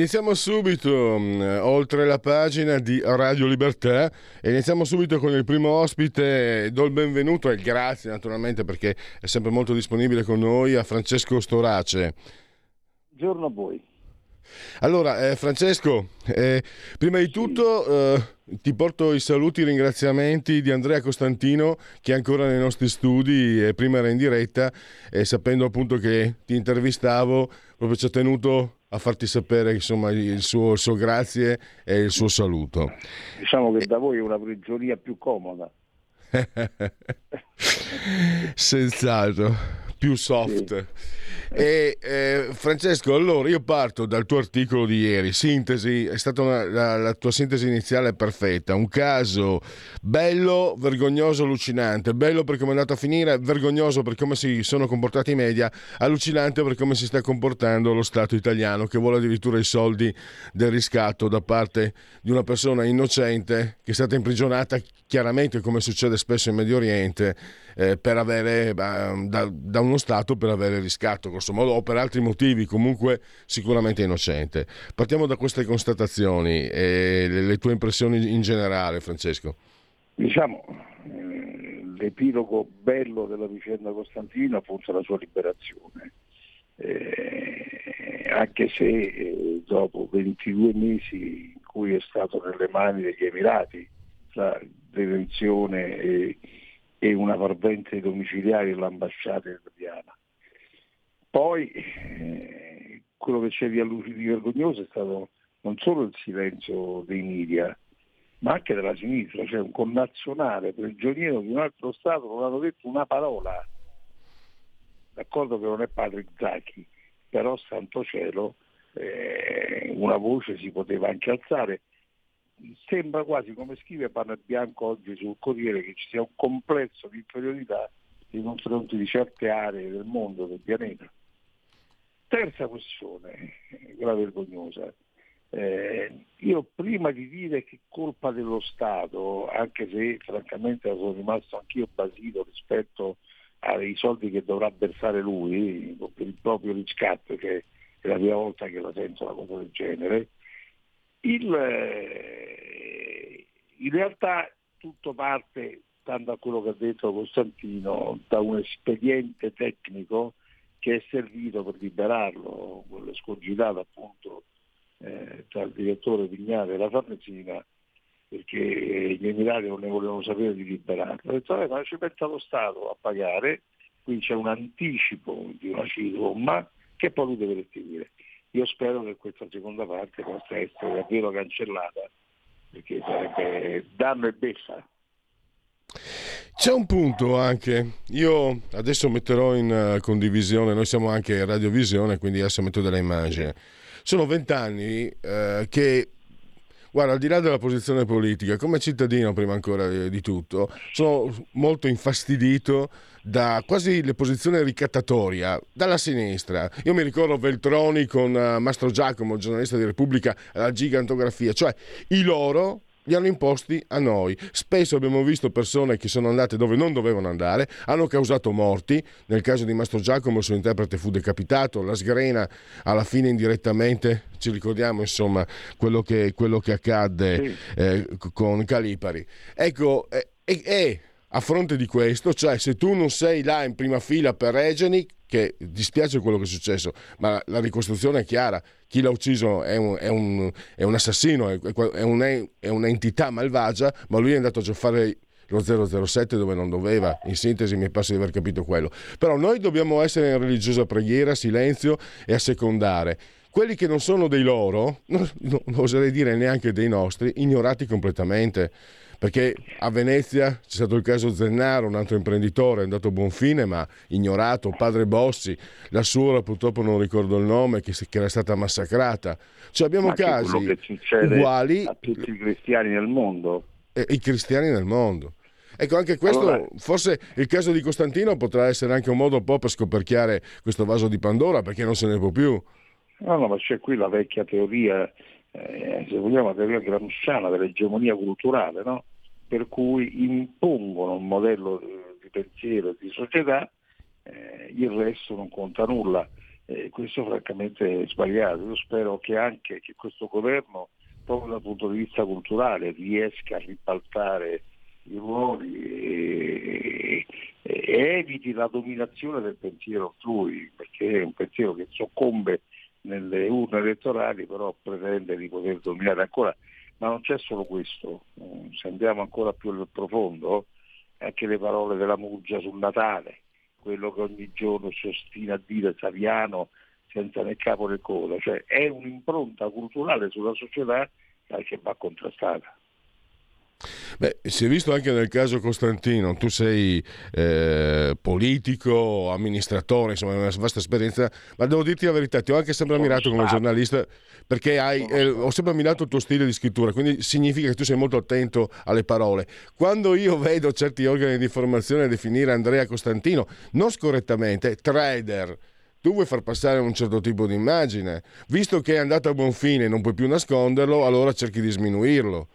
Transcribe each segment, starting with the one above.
Iniziamo subito mh, oltre la pagina di Radio Libertà e iniziamo subito con il primo ospite. Do il benvenuto e grazie naturalmente perché è sempre molto disponibile con noi a Francesco Storace. Buongiorno a voi. Allora, eh, Francesco, eh, prima di tutto eh, ti porto i saluti e i ringraziamenti di Andrea Costantino che è ancora nei nostri studi e prima era in diretta e sapendo appunto che ti intervistavo proprio ci ha tenuto a farti sapere insomma, il, suo, il suo grazie e il suo saluto. Diciamo che da voi è una prigionia più comoda. Senz'altro, più soft. Sì. E, eh, Francesco, allora io parto dal tuo articolo di ieri, sintesi, è stata una, la, la, tua sintesi iniziale perfetta, un caso bello, vergognoso, allucinante, bello per come è andato a finire, vergognoso per come si sono comportati i media, allucinante per come si sta comportando lo Stato italiano che vuole addirittura i soldi del riscatto da parte di una persona innocente che è stata imprigionata chiaramente come succede spesso in Medio Oriente eh, per avere, da, da, uno Stato per avere riscatto, grosso modo, o per altri motivi, comunque sicuramente innocente. Partiamo da queste constatazioni e le, le tue impressioni in generale, Francesco. Diciamo, eh, l'epilogo bello della vicenda Costantino forse la sua liberazione. Eh, anche se eh, dopo 22 mesi in cui è stato nelle mani degli Emirati, tra detenzione e, e una parvenza di domiciliari all'ambasciata italiana. Poi eh, quello che c'è di, di vergognoso è stato non solo il silenzio dei media, ma anche della sinistra, cioè un connazionale prigioniero di un altro Stato non hanno detto una parola. D'accordo che non è padre Zacchi, però santo cielo eh, una voce si poteva anche alzare sembra quasi, come scrive Panna Bianco oggi sul Corriere, che ci sia un complesso di inferiorità nei confronti di certe aree del mondo, del pianeta. Terza questione, quella vergognosa. Eh, io prima di dire che colpa dello Stato, anche se francamente sono rimasto anch'io basito rispetto ai soldi che dovrà versare lui per il proprio riscatto, che è la prima volta che la sento una cosa del genere, il, eh, in realtà tutto parte, stando a quello che ha detto Costantino, da un espediente tecnico che è servito per liberarlo, quello scogitato appunto eh, tra il direttore Vignale e la Farnesina, perché gli Emirati non ne volevano sapere di liberarlo. Ha detto, eh, ma ci mette lo Stato a pagare, quindi c'è un anticipo di una somma che poi lui deve restituire. Io spero che questa seconda parte possa essere davvero cancellata, perché sarebbe danno e beffa. C'è un punto anche, io adesso metterò in uh, condivisione, noi siamo anche in radiovisione, quindi adesso metto delle immagini. Sono vent'anni uh, che Guarda, al di là della posizione politica, come cittadino prima ancora di tutto, sono molto infastidito da quasi le posizioni ricattatoria dalla sinistra. Io mi ricordo Veltroni con uh, Mastro Giacomo, giornalista di Repubblica, la gigantografia, cioè i loro li hanno imposti a noi. Spesso abbiamo visto persone che sono andate dove non dovevano andare, hanno causato morti. Nel caso di Mastro Giacomo il suo interprete fu decapitato, la sgrena alla fine indirettamente, ci ricordiamo insomma quello che, quello che accadde sì. eh, con Calipari. Ecco, e eh, eh, a fronte di questo, cioè se tu non sei là in prima fila per Regeni, che dispiace quello che è successo, ma la ricostruzione è chiara, chi l'ha ucciso è un, è un, è un assassino, è, un, è, un'entità malvagia, ma lui è andato a fare lo 007 dove non doveva, in sintesi mi passa di aver capito quello. Però noi dobbiamo essere in religiosa preghiera, silenzio e assecondare. Quelli che non sono dei loro, non, non oserei dire neanche dei nostri, ignorati completamente perché a Venezia c'è stato il caso Zennaro, un altro imprenditore, è andato a buon fine ma ignorato, padre Bossi, la suora purtroppo non ricordo il nome, che, che era stata massacrata. Cioè abbiamo ma casi uguali a tutti i cristiani nel mondo. E, I cristiani nel mondo. Ecco, anche questo, allora, forse il caso di Costantino potrà essere anche un modo un po' per scoperchiare questo vaso di Pandora, perché non se ne può più. No, no, ma c'è qui la vecchia teoria, eh, se vogliamo, la teoria gramsciana dell'egemonia culturale, no? Per cui impongono un modello di pensiero e di società, eh, il resto non conta nulla. Eh, questo francamente è sbagliato. Io spero che anche che questo governo, proprio dal punto di vista culturale, riesca a ribaltare i ruoli e, e, e eviti la dominazione del pensiero altrui, perché è un pensiero che soccombe nelle urne elettorali, però pretende di poter dominare ancora ma non c'è solo questo, mm, se andiamo ancora più nel profondo, anche le parole della Muggia sul Natale, quello che ogni giorno si ostina a dire Saviano senza né capo né coda, cioè è un'impronta culturale sulla società che va contrastata. Beh, si è visto anche nel caso Costantino, tu sei eh, politico, amministratore, insomma, una vasta esperienza, ma devo dirti la verità, ti ho anche sempre ammirato come giornalista perché hai, eh, ho sempre ammirato il tuo stile di scrittura, quindi significa che tu sei molto attento alle parole. Quando io vedo certi organi di informazione definire Andrea Costantino, non scorrettamente, trader, tu vuoi far passare un certo tipo di immagine, visto che è andato a buon fine e non puoi più nasconderlo, allora cerchi di sminuirlo.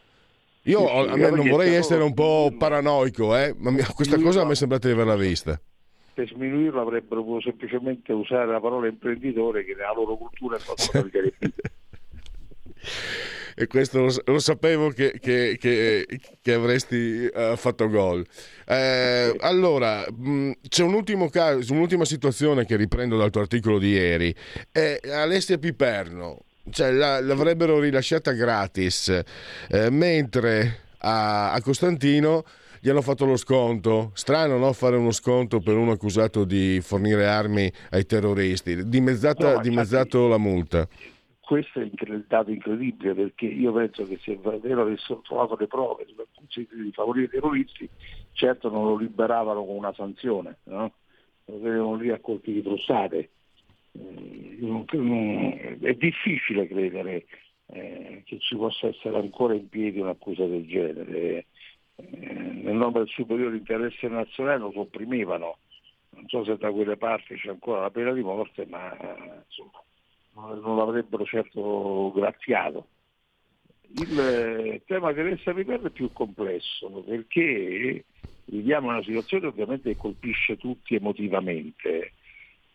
Io sì, sì, non vorrei essere un po' paranoico, eh, ma questa cosa mi è sembrata di averla vista. Per sminuirlo avrebbero potuto semplicemente usare la parola imprenditore che nella loro cultura è fatto e questo lo, lo sapevo che, che, che, che avresti uh, fatto gol. Eh, allora, mh, mm, c'è un ultimo caso, un'ultima situazione che riprendo dal tuo articolo di ieri. È Alessia Piperno, cioè, la, l'avrebbero rilasciata gratis, eh, mentre a, a, Costantino gli hanno fatto lo sconto. Strano no? fare uno sconto per uno accusato di fornire armi ai terroristi, dimezzata, no, dimezzato la multa. Questo è il dato incredibile perché io penso che se davvero avessero trovato le prove di favorire i terroristi, certo non lo liberavano con una sanzione, no? lo tenevano lì a colpi di frustate è difficile credere eh, che ci possa essere ancora in piedi un'accusa del genere. Eh, nel nome del superiore interesse nazionale lo sopprimevano. Non so se da quelle parti c'è ancora la pena di morte, ma insomma, non l'avrebbero certo graziato. Il tema che resta ripetere è più complesso perché viviamo una situazione ovviamente che colpisce tutti emotivamente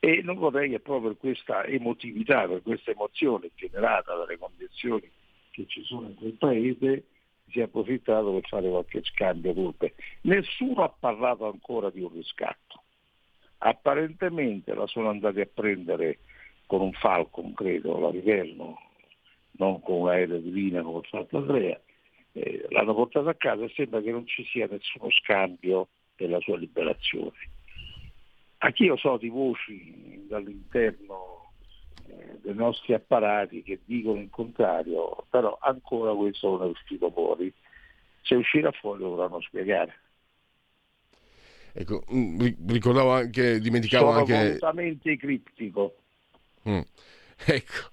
e non vorrei che proprio per questa emotività, per questa emozione generata dalle condizioni che ci sono in quel paese, si è approfittato per fare qualche scambio colpe. Nessuno ha parlato ancora di un riscatto. Apparentemente la sono andati a prendere con un Falcon, credo, la Liverno, non con un aereo di linea come ha fatto Andrea, eh, l'hanno portato a casa e sembra che non ci sia nessuno scambio per la sua liberazione. Anch'io so di voci dall'interno eh, dei nostri apparati che dicono il contrario, però ancora questo non è uscito fuori. Se uscirà fuori dovranno spiegare. Ecco, mm, ricordavo anche, dimenticavo Sono anche... assolutamente criptico. Mm. Ecco.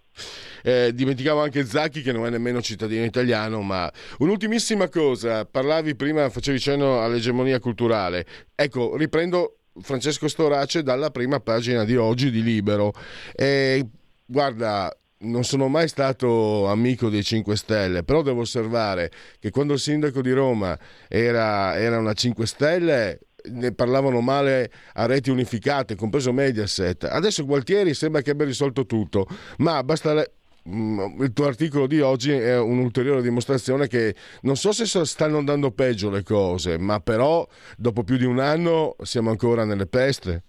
Eh, dimenticavo anche Zacchi che non è nemmeno cittadino italiano, ma un'ultimissima cosa, parlavi prima, facevi cenno all'egemonia culturale. Ecco, riprendo Francesco Storace dalla prima pagina di oggi di Libero. E, guarda, non sono mai stato amico dei 5 Stelle, però devo osservare che quando il sindaco di Roma era, era una 5 Stelle ne parlavano male a reti unificate, compreso Mediaset. Adesso Gualtieri sembra che abbia risolto tutto, ma basta, il tuo articolo di oggi è un'ulteriore dimostrazione che non so se stanno andando peggio le cose, ma però dopo più di un anno siamo ancora nelle peste.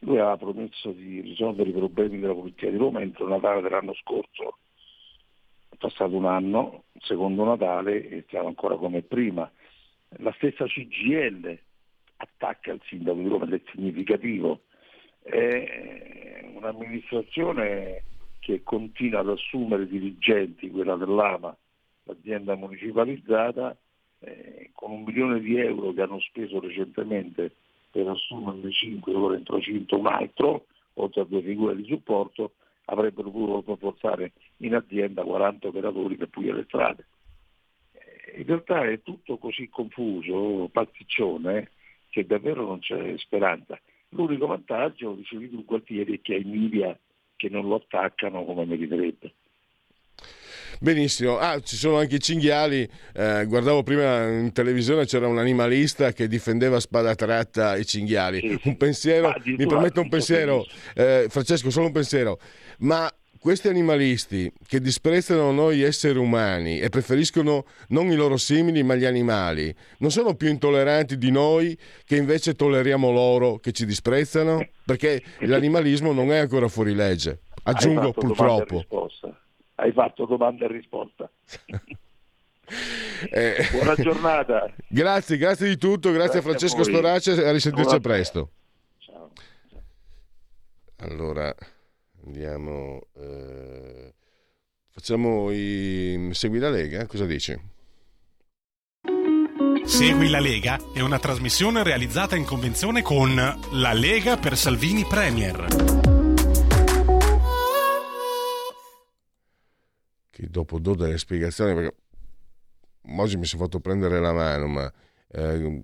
Lui aveva promesso di risolvere i problemi della Polizia di Roma entro Natale dell'anno scorso. È passato un anno, secondo Natale, e stiamo ancora come prima. La stessa CGL attacca il sindaco di Roma ed è significativo. È un'amministrazione che continua ad assumere dirigenti, quella dell'AMA, l'azienda municipalizzata, eh, con un milione di euro che hanno speso recentemente per assumerne 5 ora in procinto un altro, oltre a due figure di supporto, avrebbero potuto portare in azienda 40 operatori per pulire le strade. Eh, in realtà è tutto così confuso, pasticcione, che davvero non c'è speranza. L'unico vantaggio, dicevi tu Gualtieri, è che ai media che non lo attaccano come meriterebbe. Benissimo, ah, ci sono anche i cinghiali. Eh, guardavo prima in televisione c'era un animalista che difendeva a spada tratta i cinghiali. Sì, un pensiero, ah, mi permetto un pensiero, eh, Francesco, solo un pensiero. Ma questi animalisti che disprezzano noi esseri umani e preferiscono non i loro simili ma gli animali, non sono più intolleranti di noi che invece tolleriamo loro che ci disprezzano? Perché l'animalismo non è ancora fuori legge. Aggiungo purtroppo hai fatto domanda e risposta. eh, Buona giornata. Grazie, grazie di tutto, grazie, grazie a Francesco a Storace a risentirci a presto. Ciao. Allora, andiamo... Eh, facciamo i... Segui la Lega, cosa dici? Segui la Lega è una trasmissione realizzata in convenzione con La Lega per Salvini Premier. che dopo do delle spiegazioni, perché oggi mi sono fatto prendere la mano, ma eh,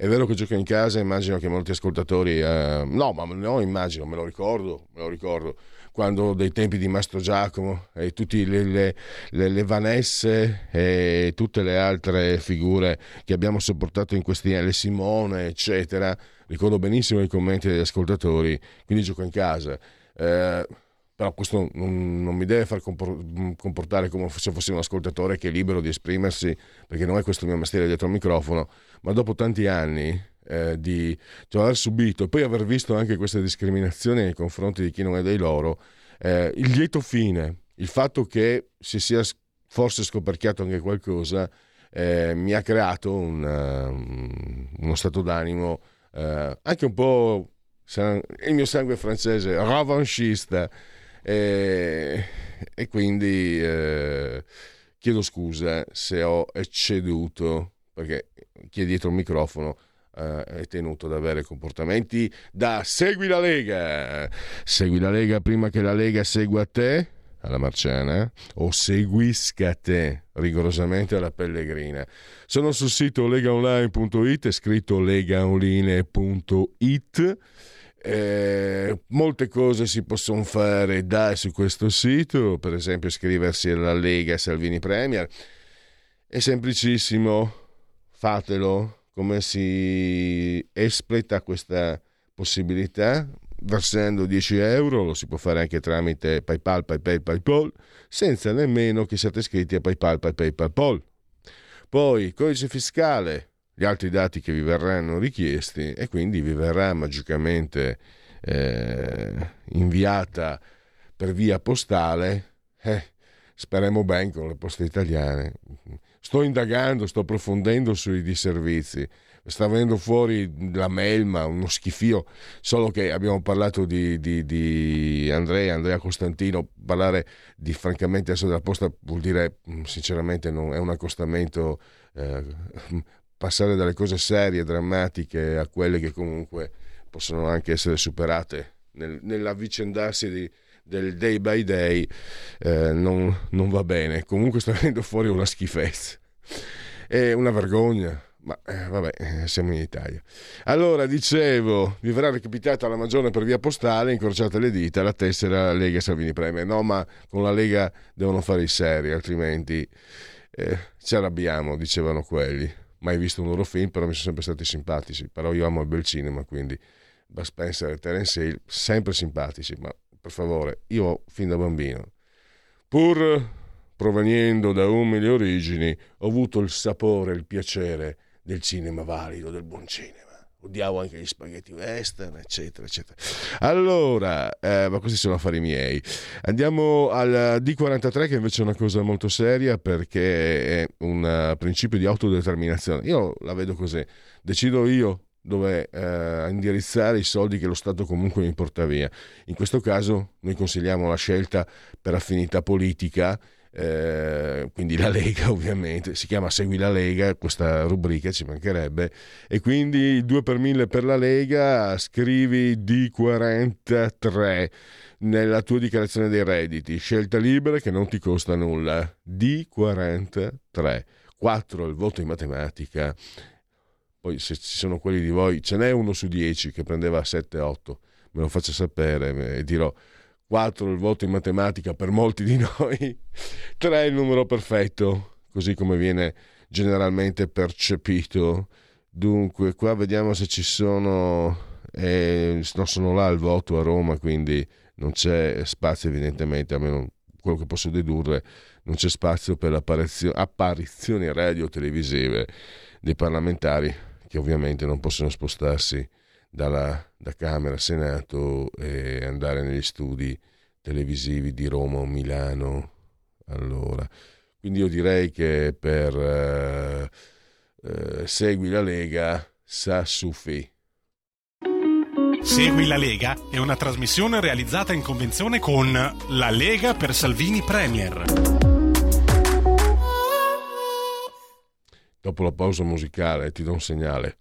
è vero che gioco in casa, immagino che molti ascoltatori, eh, no, ma no, immagino, me lo ricordo, me lo ricordo, quando dei tempi di Mastro Giacomo e tutte le, le, le, le, Vanesse e tutte le altre figure che abbiamo sopportato in questi anni, le Simone, eccetera, ricordo benissimo i commenti degli ascoltatori, quindi gioco in casa. Eh, però questo non, non, mi deve far comportare come se fossi un ascoltatore che è libero di esprimersi, perché non è questo il mio mestiere dietro il microfono, ma dopo tanti anni eh, di cioè, aver subito. E poi aver visto anche queste discriminazioni nei confronti di chi non è dei loro, eh, il lieto fine, il fatto che si sia forse scoperchiato anche qualcosa, eh, mi ha creato un, uh, uno stato d'animo uh, anche un po' il mio sangue francese, revanchista, e, e quindi eh, chiedo scusa se ho ecceduto, perché chi è dietro il microfono eh, è tenuto ad avere comportamenti da segui la Lega, segui la Lega prima che la Lega segua te alla Marciana o seguisca te rigorosamente alla Pellegrina. Sono sul sito legaonline.it, è scritto legaonline.it eh, molte cose si possono fare da su questo sito, per esempio iscriversi alla Lega Salvini Premier. È semplicissimo, fatelo. Come si espleta questa possibilità? Versando 10 euro, lo si può fare anche tramite PayPal, PayPal, PayPal, senza nemmeno che siate iscritti a PayPal, PayPal, PayPal. Poi, codice fiscale, gli altri dati che vi verranno richiesti e quindi vi verrà magicamente eh, inviata per via postale. Eh, speriamo bene con le poste italiane. Sto indagando, sto approfondendo sui disservizi. Sta venendo fuori la melma, uno schifio, solo che abbiamo parlato di, di, di Andrea, Andrea Costantino, parlare di francamente adesso della posta vuol dire sinceramente non è un accostamento eh, passare dalle cose serie, drammatiche, a quelle che comunque possono anche essere superate nel, nell'avvicendarsi di, del day by day, eh, non, non, va bene. Comunque sta venendo fuori una schifezza. È una vergogna. Ma eh, vabbè, eh, siamo in Italia. Allora, dicevo, vi verrà recapitata la magione per via postale, incrociate le dita, la tessera Lega Salvini Premier. No, ma con la Lega devono fare i seri, altrimenti eh, ci arrabbiamo, dicevano quelli mai visto un loro film, però mi sono sempre stati simpatici. Però io amo il bel cinema, quindi Bud Spencer e Terence Hill, sempre simpatici, ma per favore, io fin da bambino, pur proveniendo da umili origini, ho avuto il sapore, il piacere del cinema valido, del buon cinema odiavo anche gli spaghetti western, eccetera, eccetera. Allora, eh, ma questi sono affari miei. Andiamo al D43 che invece è una cosa molto seria perché è un uh, principio di autodeterminazione. Io la vedo così, decido io dove eh, indirizzare i soldi che lo Stato comunque mi porta via. In questo caso noi consigliamo la scelta per affinità politica, eh, quindi la Lega ovviamente, si chiama Segui la Lega, questa rubrica ci mancherebbe, e quindi 2 per 1000 per la Lega, scrivi D43 nella tua dichiarazione dei redditi, scelta libera che non ti costa nulla, D43, 4 il voto in matematica, poi se ci sono quelli di voi, ce n'è uno su 10 che prendeva 7-8, me lo faccia sapere e dirò 4 il voto in matematica per molti di noi, 3 il numero perfetto, così come viene generalmente percepito. Dunque, qua vediamo se ci sono... Eh, no, sono là al voto a Roma, quindi non c'è spazio evidentemente, almeno quello che posso dedurre, non c'è spazio per apparizioni radio-televisive dei parlamentari che ovviamente non possono spostarsi dalla, da Camera, Senato e andare negli studi televisivi di Roma o Milano. Allora, quindi io direi che per eh, eh, Segui la Lega sa Sufi. Segui la Lega è una trasmissione realizzata in convenzione con La Lega per Salvini Premier. Dopo la pausa musicale ti do un segnale.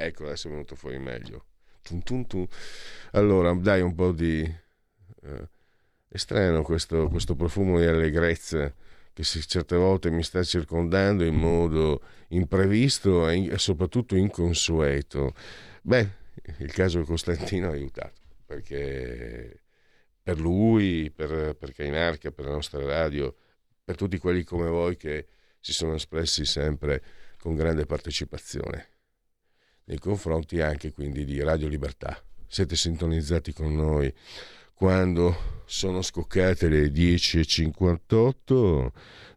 Ecco, adesso è venuto fuori meglio. Tum, tum, tum. Allora, dai un po' di... Eh, è strano questo, questo profumo di allegrezza che si, certe volte mi sta circondando in modo imprevisto e, e soprattutto inconsueto. Beh, il caso di Costantino ha aiutato perché per lui, per, per Cainarca, per la nostra radio, per tutti quelli come voi che si sono espressi sempre con grande partecipazione nei confronti anche quindi di Radio Libertà. Siete sintonizzati con noi quando sono scoccate le 10.58,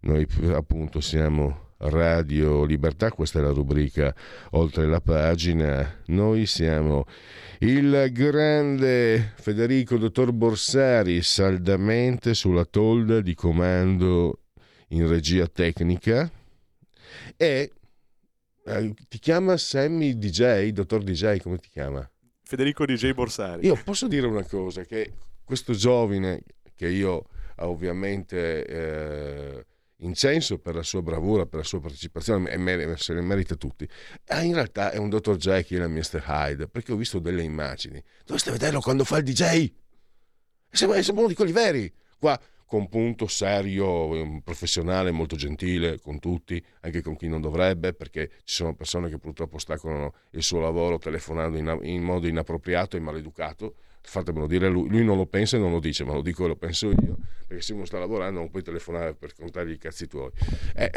noi appunto siamo Radio Libertà, questa è la rubrica oltre la pagina, noi siamo il grande Federico Dottor Borsari saldamente sulla tolda di comando in regia tecnica e eh, ti chiama Sammy DJ, dottor DJ, come ti chiama? Federico DJ Borsari. Io posso dire una cosa, che questo giovane che io ovviamente eh, incenso per la sua bravura, per la sua partecipazione e se ne merita tutti, ah, in realtà è un dottor Jekyll e Mr. Hyde, perché ho visto delle immagini. Dovreste vederlo quando fa il DJ. Sembra, sembra uno di quelli veri. Qua con punto serio, professionale, molto gentile con tutti, anche con chi non dovrebbe, perché ci sono persone che purtroppo ostacolano il suo lavoro telefonando in, in modo inappropriato e maleducato. Fatemelo dire lui, lui non lo pensa e non lo dice, ma lo dico e lo penso io, perché se uno sta lavorando non puoi telefonare per contargli i cazzi tuoi. Eh,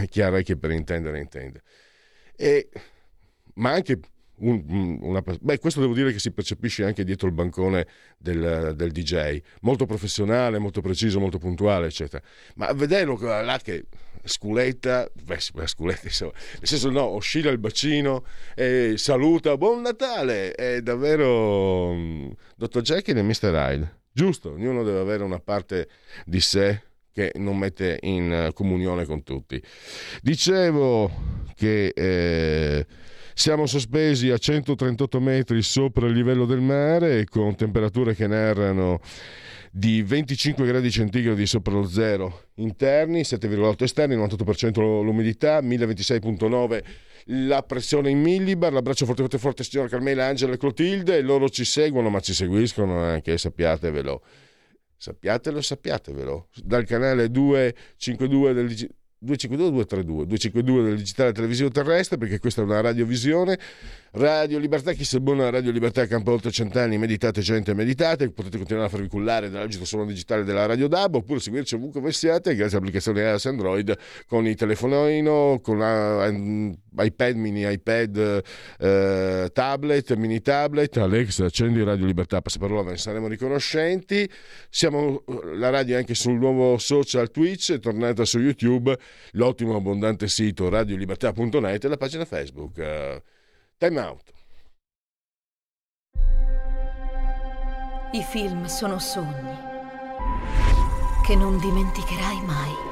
è chiaro che per intendere intende. E, ma anche un, una, beh, questo devo dire che si percepisce anche dietro il bancone del, del, DJ, molto professionale, molto preciso, molto puntuale, eccetera. Ma vederlo là che sculetta, beh, sculetta, insomma, nel senso no, oscilla il bacino e saluta, buon Natale, è davvero um, Dr. Jekyll e Mr. Hyde. Giusto, ognuno deve avere una parte di sé che non mette in comunione con tutti. Dicevo che eh, siamo sospesi a 138 metri sopra il livello del mare con temperature che narrano di 25 gradi centigradi sopra lo zero interni, 7,8 esterni, 98% l'umidità, 1026,9 la pressione in millibar, l'abbraccio forte forte forte signora Carmela, Angela e Clotilde, loro ci seguono ma ci seguiscono anche, sappiatevelo. Sappiatelo, sappiatevelo. Dal canale 252 del 252 232 252 del digitale televisivo terrestre perché questa è una radiovisione. Radio Libertà chi si abbona a Radio Libertà campo oltre cent'anni meditate gente meditate potete continuare a farvi cullare dall'agito suono digitale della Radio DAB oppure seguirci ovunque voi siate grazie all'applicazione iOS Android con i telefonino con la, iPad mini iPad eh, tablet mini tablet Alexa accendi Radio Libertà passaparola ve ne saremo riconoscenti siamo la radio anche sul nuovo social Twitch tornata su YouTube l'ottimo abbondante sito radiolibertà.net e la pagina Facebook. Uh, time out. I film sono sogni che non dimenticherai mai.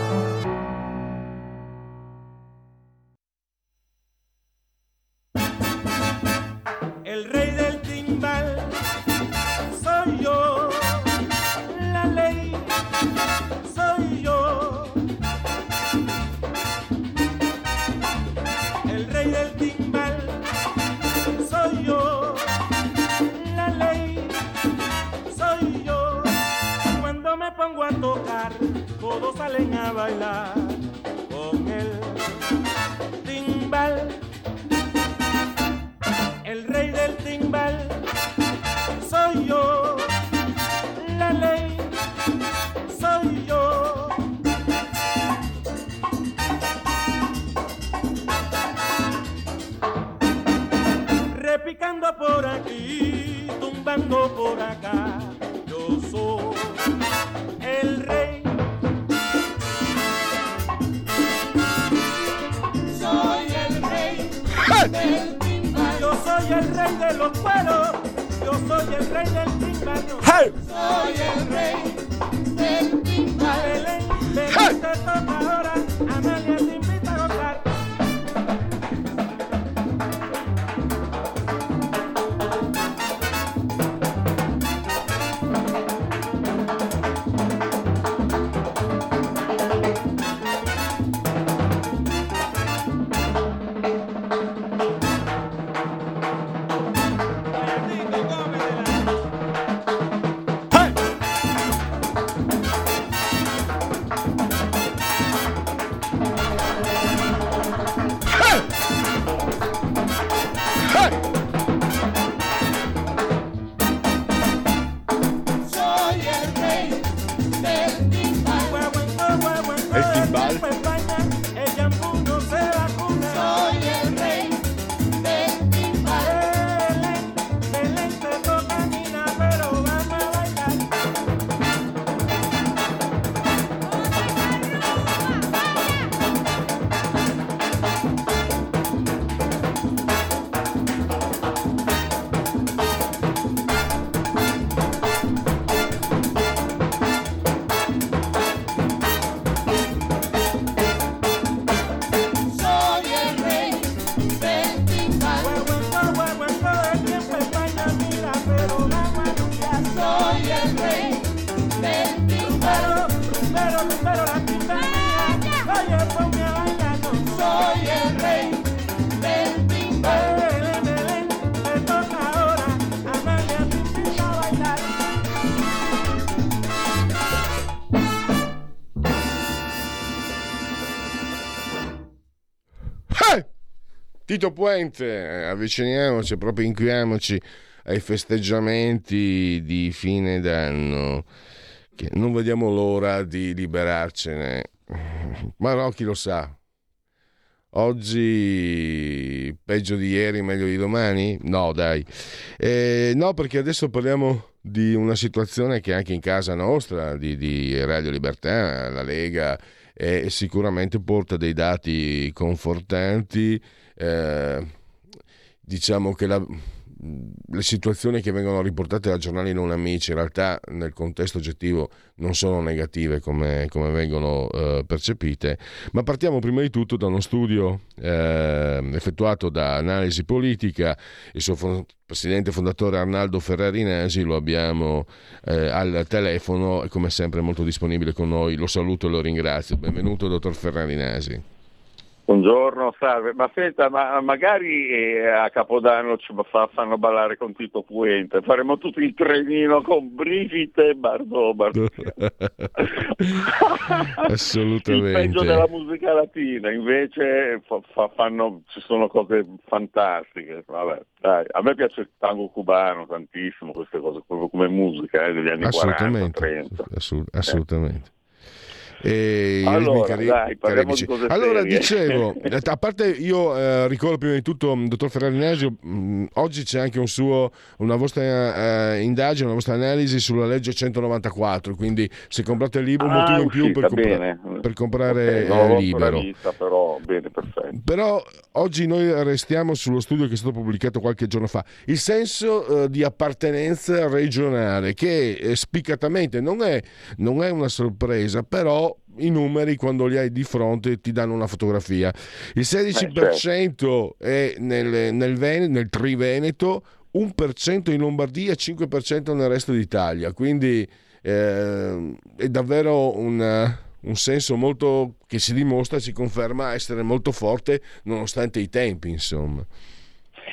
Tito Puente, eh, avviciniamoci, proprio inquiamoci ai festeggiamenti di fine d'anno, che non vediamo l'ora di liberarcene. Ma no, chi lo sa. Oggi peggio di ieri, meglio di domani? No, dai. Eh, no, perché adesso parliamo di una situazione che anche in casa nostra, di, di Radio Libertà, la Lega, eh, sicuramente porta dei dati confortanti. Eh, diciamo che la- le situazioni che vengono riportate da giornali non amici in realtà nel contesto oggettivo non sono negative come, come vengono eh, percepite, ma partiamo prima di tutto da uno studio eh, effettuato da Analisi Politica, il suo fon- presidente fondatore Arnaldo Ferrarinesi lo abbiamo eh, al telefono e come sempre molto disponibile con noi, lo saluto e lo ringrazio. Benvenuto dottor Ferrarinesi. Buongiorno, salve. Ma senta, ma magari eh, a Capodanno ci fa- fanno ballare con Tito Puente, faremo tutto il trenino con Brigitte e. Bardot. Assolutamente. Il peggio della musica latina, invece fa- fa- fanno, ci sono cose fantastiche. Vabbè, dai, a me piace il tango cubano tantissimo, queste cose, proprio come musica eh, degli anni 40, Assolutamente, 30. assu- assolutamente. E Allora, cari- dai, cari amici. di cose allora dicevo, a parte io eh, ricordo prima di tutto, mh, dottor Ferrarinasio, mh, oggi c'è anche un suo, una vostra eh, indagine, una vostra analisi sulla legge 194, quindi se comprate il libro un Ah, motivo è in più per, compra- per comprare Ok, non l'ho eh, libero. però bene, perfetto. Però oggi noi restiamo sullo studio che è stato pubblicato qualche giorno fa. Il senso eh, di appartenenza regionale, che eh, spiccatamente non è, non è una sorpresa, però i numeri quando li hai di fronte ti danno una fotografia. Il 16% è nel, nel, Vene- nel Triveneto, 1% in Lombardia, 5% nel resto d'Italia. Quindi eh, è davvero un, un senso molto che si dimostra, si conferma essere molto forte nonostante i tempi, insomma.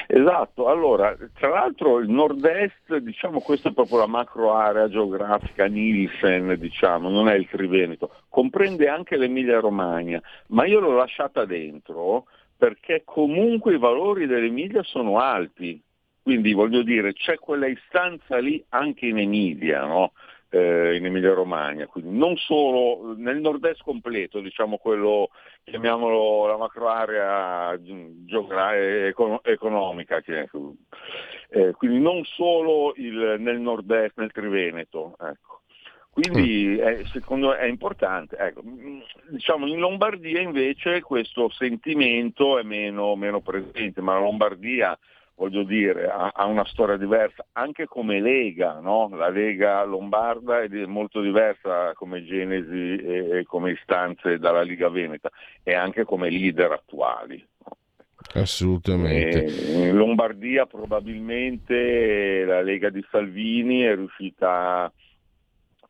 Esatto, allora, tra l'altro il nord-est, diciamo questa è proprio la macro area geografica Nielsen, diciamo, non è il Triveneto, comprende anche l'Emilia Romagna, ma io l'ho lasciata dentro perché comunque i valori dell'Emilia sono alti, quindi voglio dire c'è quella istanza lì anche in Emilia, no? Eh, in Emilia Romagna, quindi non solo nel nord-est completo, diciamo quello, chiamiamolo la macro area geogra- econo- economica, che- eh, quindi non solo il- nel nord-est, nel Triveneto. Ecco. Quindi è, secondo me è importante. Ecco, mm, diciamo in Lombardia invece questo sentimento è meno, meno presente, ma la Lombardia voglio dire, ha, ha una storia diversa, anche come Lega, no? la Lega lombarda è molto diversa come genesi e, e come istanze dalla Liga Veneta e anche come leader attuali. Assolutamente. E in Lombardia probabilmente la Lega di Salvini è riuscita a,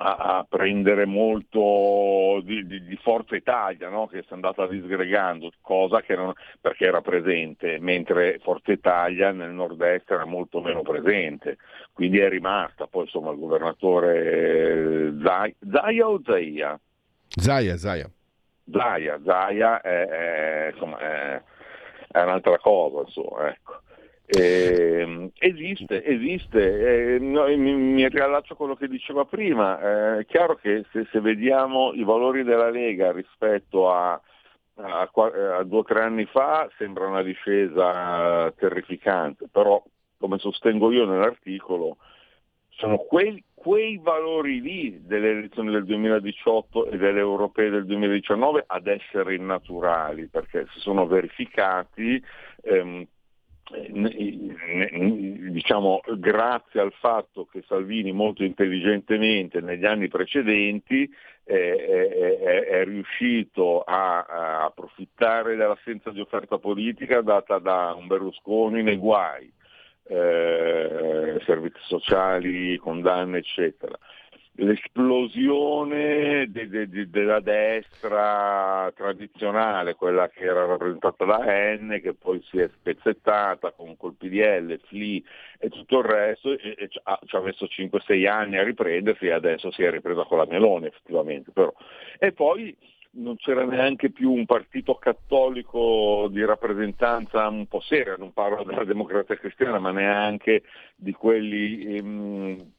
a prendere molto di, di- di Forza Italia, no? che si è andata disgregando, cosa che non, perché era presente, mentre Forza Italia nel nord-est era molto meno presente, quindi è rimasta. Poi insomma il governatore eh, Zai- Zaia o Zaia? Zaia, Zaia. Zaia, Zaia è, è, insomma, è, è un'altra cosa, insomma, ecco. Eh, esiste, esiste, eh, no, mi, mi riallaccio a quello che diceva prima, eh, è chiaro che se, se vediamo i valori della Lega rispetto a, a qua- a due o tre anni fa sembra una discesa terrificante, però come sostengo io nell'articolo sono quei, quei valori lì delle elezioni del 2018 e delle europee del 2019 ad essere innaturali, perché si sono verificati ehm, diciamo grazie al fatto che Salvini molto intelligentemente negli anni precedenti eh, è, è- è riuscito a, a approfittare dell'assenza di offerta politica data da un Berlusconi nei guai, eh, servizi sociali, condanne eccetera l'esplosione de- de- de- della destra tradizionale, quella che era rappresentata da N, che poi si è spezzettata con col PDL, FLI e tutto il resto, e, e ci ha, ci ha messo 5-6 anni a riprendersi e adesso si è ripresa con la Meloni effettivamente. Però. E poi non c'era neanche più un partito cattolico di rappresentanza un po' seria, non parlo della democrazia cristiana, ma neanche di quelli ehm,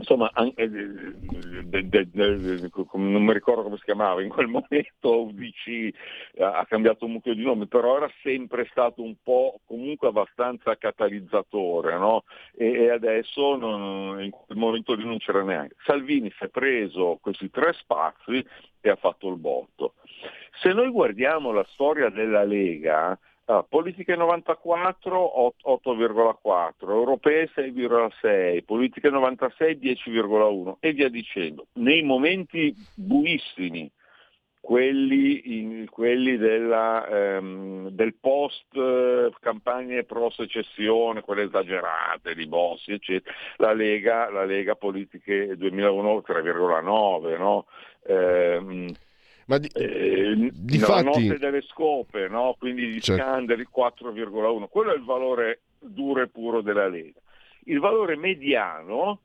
insomma, eh, de- de- de- non mi ricordo come si chiamava, in quel momento UDC ha ha cambiato un mucchio di nome, però era sempre stato un po' comunque abbastanza catalizzatore, no? e, e adesso non- in quel momento lì non c'era neanche. Salvini si è preso questi tre spazi e ha fatto il botto. Se noi guardiamo la storia della Lega, Ah, politiche 94 ot- 8,4, europee 6,6, politiche 96 10,1 e via dicendo. Nei momenti buissimi, quelli, in- quelli della, ehm, del post eh, campagne pro secessione, quelle esagerate di Bossi, eccetera, la Lega, la Lega politiche 2001 3,9, no? Ehm, Ma di, eh, difatti- notte delle scope, no? quindi gli Certo. scandali 4,1, quello è il valore duro e puro della Lega. Il valore mediano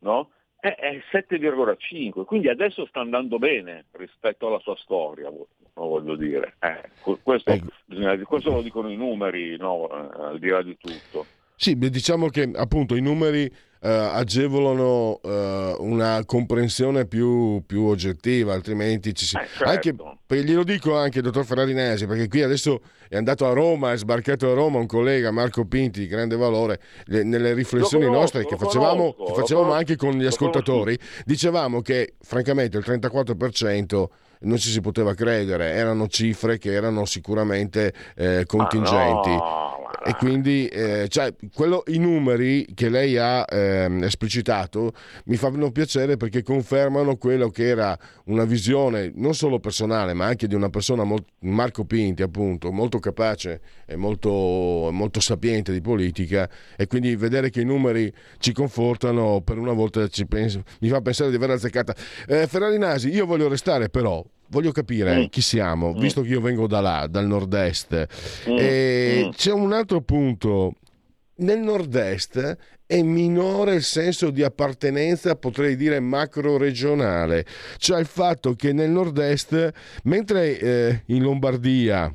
no? è, è 7,5, quindi adesso sta andando bene rispetto alla sua storia, vo- voglio dire. Eh, que- questo, Ecco. questo lo dicono i numeri, no? Eh, al di là di tutto. Sì, diciamo che appunto i numeri eh, agevolano eh, una comprensione più, più oggettiva, altrimenti ci si... Eh, certo. Anche, glielo dico anche, dottor Ferrarinesi, perché qui adesso è andato a Roma, è sbarcato a Roma un collega, Marco Pinti, di grande valore, le- nelle riflessioni conosco, nostre che facevamo, conosco, che facevamo anche con gli ascoltatori, dicevamo che francamente il 34% non ci si poteva credere, erano cifre che erano sicuramente eh, contingenti. No, E quindi eh, cioè, quello- i numeri che lei ha ehm, esplicitato mi fanno piacere perché confermano quello che era una visione non solo personale ma anche di una persona, mol- Marco Pinti appunto, molto capace e molto, molto sapiente di politica e quindi vedere che i numeri ci confortano per una volta penso- mi fa pensare di aver azzeccata. Eh, Ferrari Nasi, io voglio restare però, voglio capire Mm. chi siamo, Mm. visto che io vengo da là, dal nord-est. Mm, E mm. c'è un altro punto. Nel nord-est è minore il senso di appartenenza, potrei dire macro-regionale. Cioè il fatto che nel nord-est, mentre eh, in Lombardia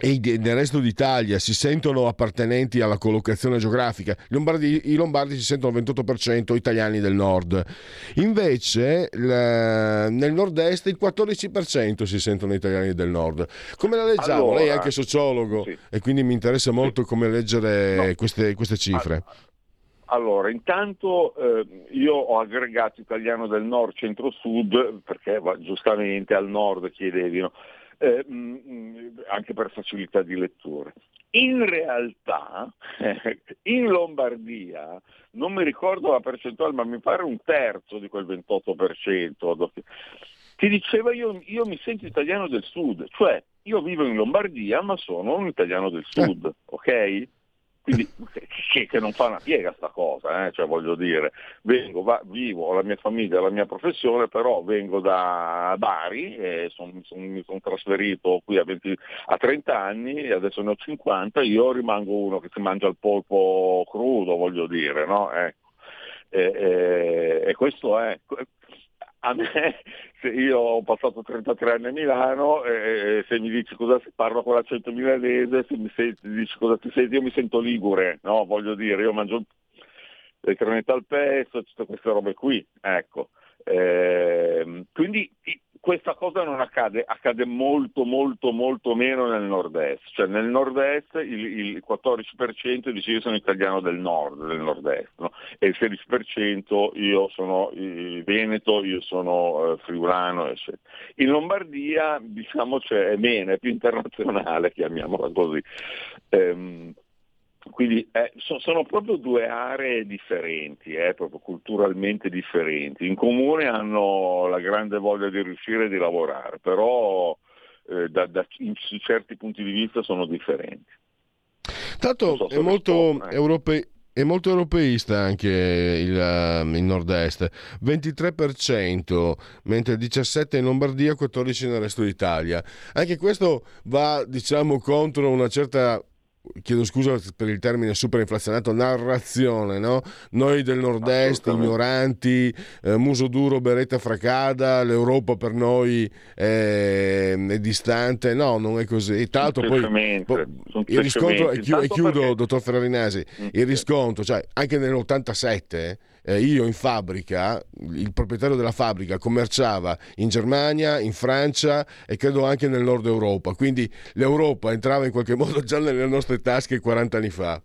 e nel resto d'Italia si sentono appartenenti alla collocazione geografica, i lombardi, i lombardi si sentono 28% italiani del nord. Invece la- nel nord-est il 14% si sentono italiani del nord. Come la leggiamo? Allora, Lei è anche sociologo sì. e quindi mi interessa molto come leggere No. queste, queste cifre. Allora, intanto eh, io ho aggregato italiano del nord, centro-sud, perché va- giustamente al nord chiedevi, no? Eh, mm, mm, anche per facilità di lettura. In realtà, in Lombardia, non mi ricordo la percentuale, ma mi pare un terzo di quel 28%. Ti diceva io, io mi sento italiano del sud, cioè io vivo in Lombardia ma sono un italiano del sud, ok? Quindi che, che non fa una piega sta cosa, eh? cioè voglio dire, vengo, va- vivo, ho la mia famiglia, la mia professione, però vengo da Bari e son- son- mi sono trasferito qui a, 20 a 30 anni e adesso ne ho 50, io rimango uno che si mangia il polpo crudo, voglio dire, no? Ecco. E, e- e questo è... A me, se io ho passato 33 anni a Milano, e se mi dici cosa si parla con l'accento milanese, se mi senti, dici cosa ti senti, io mi sento ligure, no? Voglio dire, io mangio le cronette al pesto, tutte queste robe qui, ecco. Ehm, quindi questa cosa non accade, accade molto molto molto meno nel nord-est, cioè nel nord-est il, il 14% dice io sono italiano del nord, del nord-est, no? e il 16% io sono veneto, io sono eh, friulano, eccetera. In Lombardia diciamo c'è è meno, è più internazionale, chiamiamola così. Ehm, quindi eh, so- sono proprio due aree differenti, eh, proprio culturalmente differenti. In comune hanno la grande voglia di riuscire e di lavorare, però eh, da, da- in- su certi punti di vista sono differenti. Tanto so è molto, eh. europe- è molto europeista anche il, ehm, il nord-est, 23%, mentre 17% in Lombardia, 14% nel resto d'Italia. Anche questo va, diciamo, contro una certa chiedo scusa per il termine super inflazionato, narrazione, no? Noi del nord-est, ignoranti, eh, muso duro, beretta fracada, l'Europa per noi è, è distante, no, non è così. Tra l'altro poi po- il riscontro, e chi- e chiudo, perché- dottor Ferrarinasi, Mm, il riscontro, cioè anche nell'87 eh, io in fabbrica, il proprietario della fabbrica commerciava in Germania, in Francia e credo anche nel nord Europa, quindi l'Europa entrava in qualche modo già nelle nostre tasche 40 anni fa.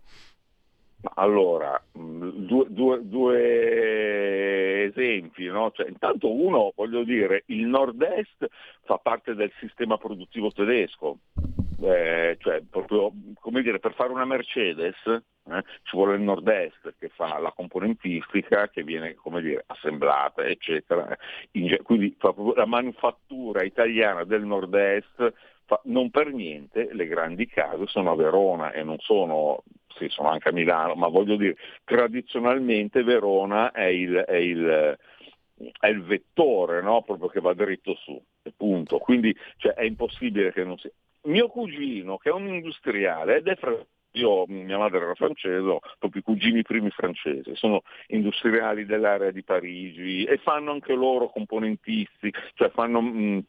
Allora, mh, due, due- due esempi, no? Cioè, intanto uno, voglio dire, il nord-est fa parte del sistema produttivo tedesco, Eh, cioè proprio, come dire, per fare una Mercedes eh, ci vuole il nord-est che fa la componentistica che viene, come dire, assemblata, eccetera. In quindi la manifattura italiana del nord-est fa- non per niente le grandi case sono a Verona e non sono, sì, sono anche a Milano, ma voglio dire, tradizionalmente Verona è il, è il, è il vettore no? proprio che va dritto su. punto. Quindi cioè, è impossibile che non sia. Mio cugino, che è un industriale, ed è fra- io, mia madre era francese, ho proprio i cugini primi francesi, sono industriali dell'area di Parigi e fanno anche loro componentisti, cioè fanno mh,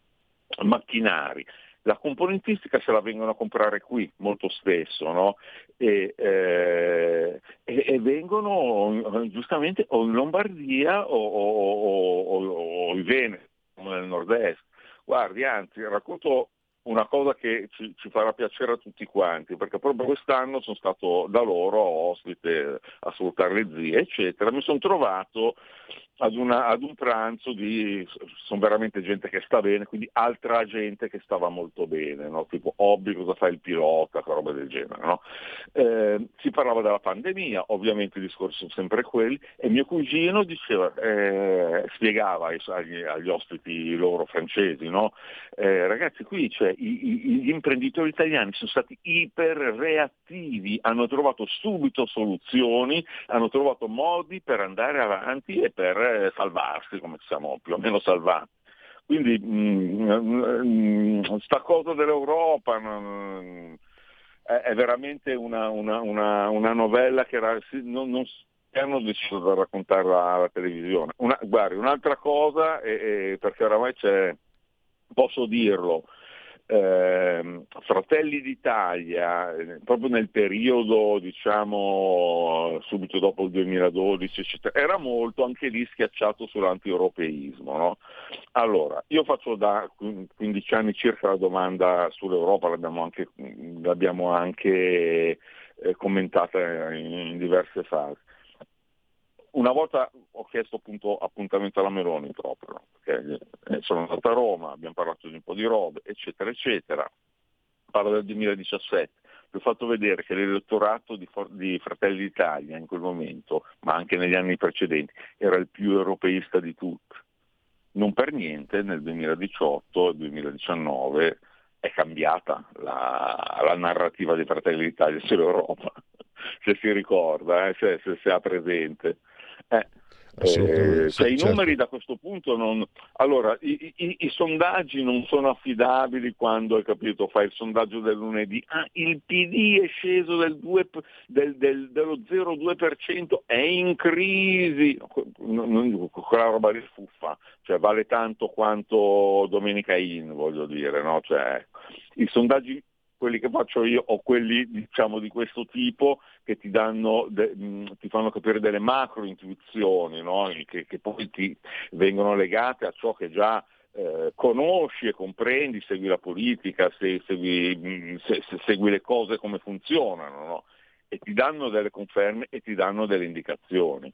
macchinari. La componentistica se la vengono a comprare qui molto spesso, no? e, eh, e, e, vengono giustamente o in Lombardia o, o, o, o in Veneto, nel nord-est. Guardi, anzi, racconto una cosa che ci, ci, farà piacere a tutti quanti, perché proprio quest'anno sono stato da loro ospite a salutare le zie, eccetera. Mi sono trovato ad, una, ad, un pranzo di, sono veramente gente che sta bene, quindi altra gente che stava molto bene, no? tipo hobby, cosa fa il pilota, roba del genere. No? Eh, si parlava della pandemia, ovviamente i discorsi sono sempre quelli, e mio cugino diceva, eh, spiegava agli, agli, ospiti loro francesi, no? eh, ragazzi qui cioè, i, i, gli imprenditori italiani sono stati iper reattivi, hanno trovato subito soluzioni, hanno trovato modi per andare avanti e per eh, salvarsi, come ci siamo più o meno salvati. Quindi mh, mm, mm, sta cosa dell'Europa mh, è, è, veramente una, una, una, una novella che era, non, non hanno deciso di raccontarla alla televisione. Una, guardi, un'altra cosa, e, e perché oramai c'è, posso dirlo, eh, Fratelli d'Italia, proprio nel periodo diciamo subito dopo il 2012, eccetera, era molto anche lì schiacciato sull'anti-europeismo. No? Allora, io faccio da 15 anni circa la domanda sull'Europa, l'abbiamo anche, l'abbiamo anche eh, commentata in diverse fasi una volta ho chiesto appunto appuntamento alla Meloni proprio, eh, sono andato a Roma, abbiamo parlato di un po' di robe, eccetera, eccetera. Parlo del 2017. Vi ho fatto vedere che l'elettorato di, di Fratelli d'Italia in quel momento, ma anche negli anni precedenti, era il più europeista di tutti. Non per niente nel 2018 e 2019 è cambiata la, la narrativa dei Fratelli d'Italia sull'Europa, se si ricorda, eh, se, se si ha presente. Eh, eh, cioè, I numeri certo. da questo punto non... Allora, i, i, i, sondaggi non sono affidabili quando, hai capito, fai il sondaggio del lunedì. Ah, il PD è sceso del 2, del, del, dello 0,2%, è in crisi. Non, non, quella roba di fuffa, cioè vale tanto quanto Domenica In, voglio dire, no? Cioè, i sondaggi quelli che faccio io o quelli diciamo di questo tipo che ti, danno de, ti fanno capire delle macro intuizioni no? che, che, poi ti vengono legate a ciò che già eh, conosci e comprendi, segui la politica, se, segui, se, se, segui, le cose come funzionano no? e ti danno delle conferme e ti danno delle indicazioni.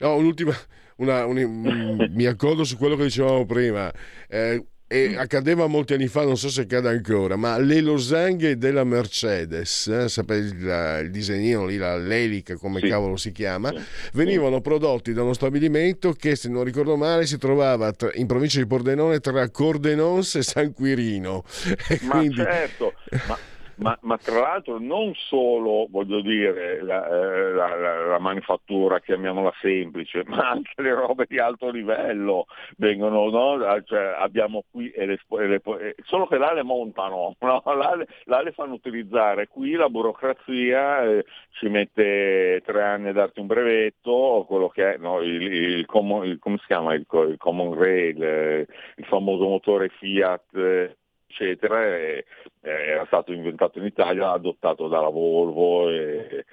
No, un'ultima, una, un, mi accordo su quello che dicevamo prima. Eh, e mm. accadeva molti anni fa, non so se accade ancora, ma le losanghe della Mercedes, eh, sapete il, il disegnino lì, la l'elica come sì. cavolo si chiama, sì. venivano prodotti da uno stabilimento che se non ricordo male si trovava tra, in provincia di Pordenone tra Cordenons e San Quirino. ma quindi... certo, ma ma, ma, tra l'altro non solo, voglio dire, la, eh, la, la, la, manifattura, chiamiamola semplice, ma anche le robe di alto livello vengono, no? cioè, abbiamo qui, e le, e le, solo che là le montano, no? là, là, le fanno utilizzare, qui la burocrazia eh, ci mette tre anni a darti un brevetto, quello che è no? il, il, il, come si chiama il, il Common Rail, eh, il famoso motore Fiat eh, eccetera, e, era stato inventato in Italia, adottato dalla Volvo e,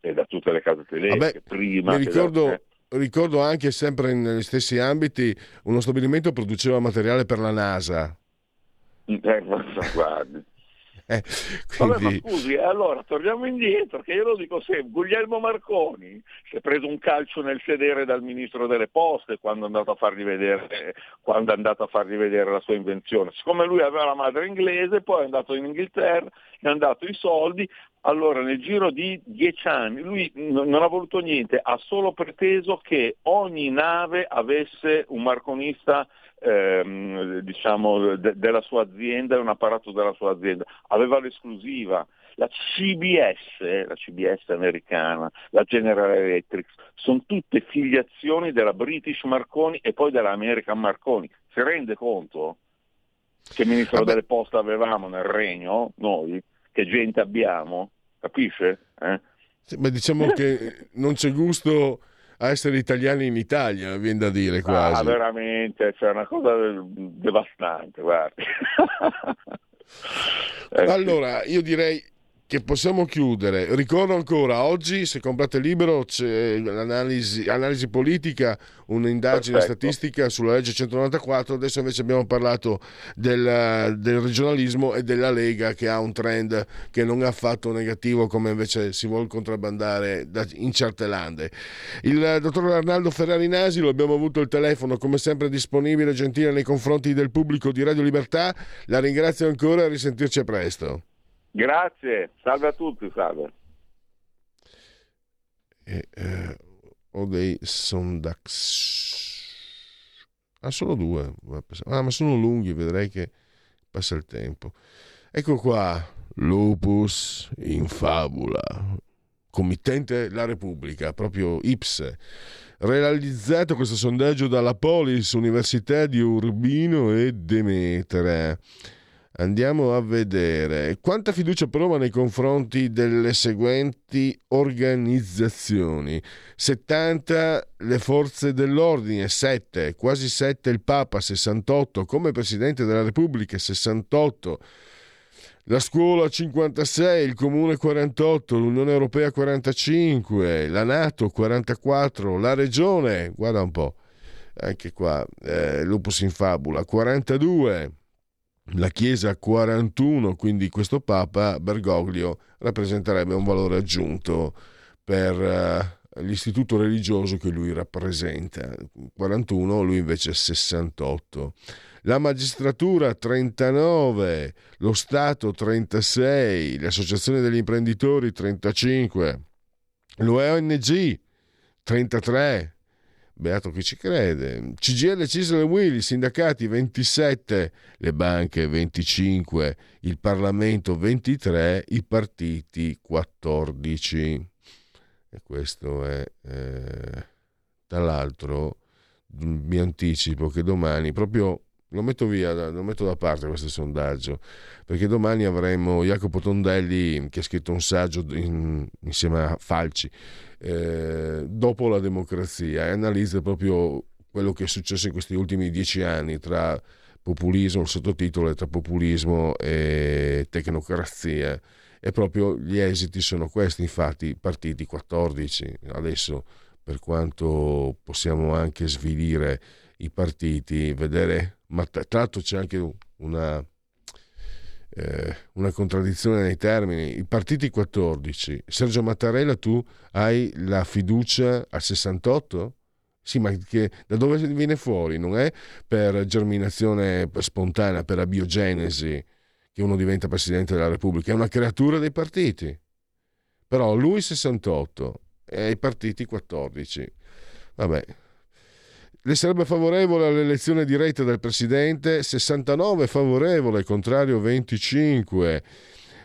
e da tutte le case tedesche. Vabbè, prima mi ricordo, da... ricordo anche sempre negli stessi ambiti uno stabilimento produceva materiale per la NASA. Eh, guardi. Eh, quindi... Vabbè, ma scusi, eh, allora torniamo indietro, che io lo dico sempre, Guglielmo Marconi si è preso un calcio nel sedere dal ministro delle poste quando è andato a fargli vedere, quando è andato a fargli vedere la sua invenzione. Siccome lui aveva la madre inglese, poi è andato in Inghilterra, gli hanno dato i soldi, allora nel giro di dieci anni lui non ha voluto niente, ha solo preteso che ogni nave avesse un marconista ehm, diciamo, de- della sua azienda e un apparato della sua azienda. Aveva l'esclusiva. La CBS, la CBS americana, la General Electric, sono tutte filiazioni della British Marconi e poi della American Marconi. Si rende conto che ministro Vabbè. delle poste avevamo nel regno, noi, che gente abbiamo, capisce? Eh? Sì, ma diciamo che non c'è gusto a essere italiani in Italia, viene da dire Ah, quasi. veramente, c'è una cosa devastante, guardi. Eh. Allora, io direi che possiamo chiudere. Ricordo ancora, oggi se comprate libero c'è l'analisi analisi politica, un'indagine Perfetto. statistica sulla legge 194, adesso invece abbiamo parlato del, del regionalismo e della Lega che ha un trend che non è affatto negativo come invece si vuole contrabbandare da- in certe lande. Il dottor Arnaldo Ferrari Nasi lo abbiamo avuto il telefono come sempre disponibile e gentile nei confronti del pubblico di Radio Libertà, la ringrazio ancora e a risentirci a presto. Grazie, salve a tutti, salve. E, eh, ho dei Sondax. Ah, solo due. Ah, ma sono lunghi, vedrei che passa il tempo. Ecco qua, Lupus in fabula. Committente La Repubblica, proprio Ipse. Realizzato questo sondaggio dalla Polis, Università di Urbino e Demetere. Andiamo a vedere quanta fiducia prova nei confronti delle seguenti organizzazioni. 70 le forze dell'ordine, 7, quasi 7 il Papa, 68 come Presidente della Repubblica, 68. La scuola 56, il comune 48, l'Unione Europea 45, la Nato 44, la regione, guarda un po', anche qua, eh, Lupus in fabula, 42, la Chiesa 41, quindi questo Papa Bergoglio rappresenterebbe un valore aggiunto per eh, l'istituto religioso che lui rappresenta. 41, lui invece 68. La magistratura 39, lo Stato 36, l'associazione degli imprenditori 35, l'ONG 33, Beato chi ci crede. CGL, Cisle e Willy, sindacati 27, le banche 25, il Parlamento 23, i partiti 14. E questo è... eh, tra l'altro mi anticipo che domani, proprio lo metto via, lo metto da parte questo sondaggio, perché domani avremo Jacopo Tondelli che ha scritto un saggio in- insieme a Falci eh, dopo la democrazia e analizza proprio quello che è successo in questi ultimi dieci anni tra populismo, il sottotitolo è tra populismo e tecnocrazia e proprio gli esiti sono questi, infatti partiti 14, adesso per quanto possiamo anche svilire i partiti, vedere, ma tra l'altro c'è anche una, eh, una contraddizione nei termini. I partiti 14, Sergio Mattarella, tu hai la fiducia al 68? Sì, ma che, da dove viene fuori? Non è per germinazione spontanea, per abiogenesi che uno diventa Presidente della Repubblica, è una creatura dei partiti. Però lui 68 e i partiti 14. Vabbè. Le sarebbe favorevole all'elezione diretta del Presidente? 69 favorevole, contrario 25.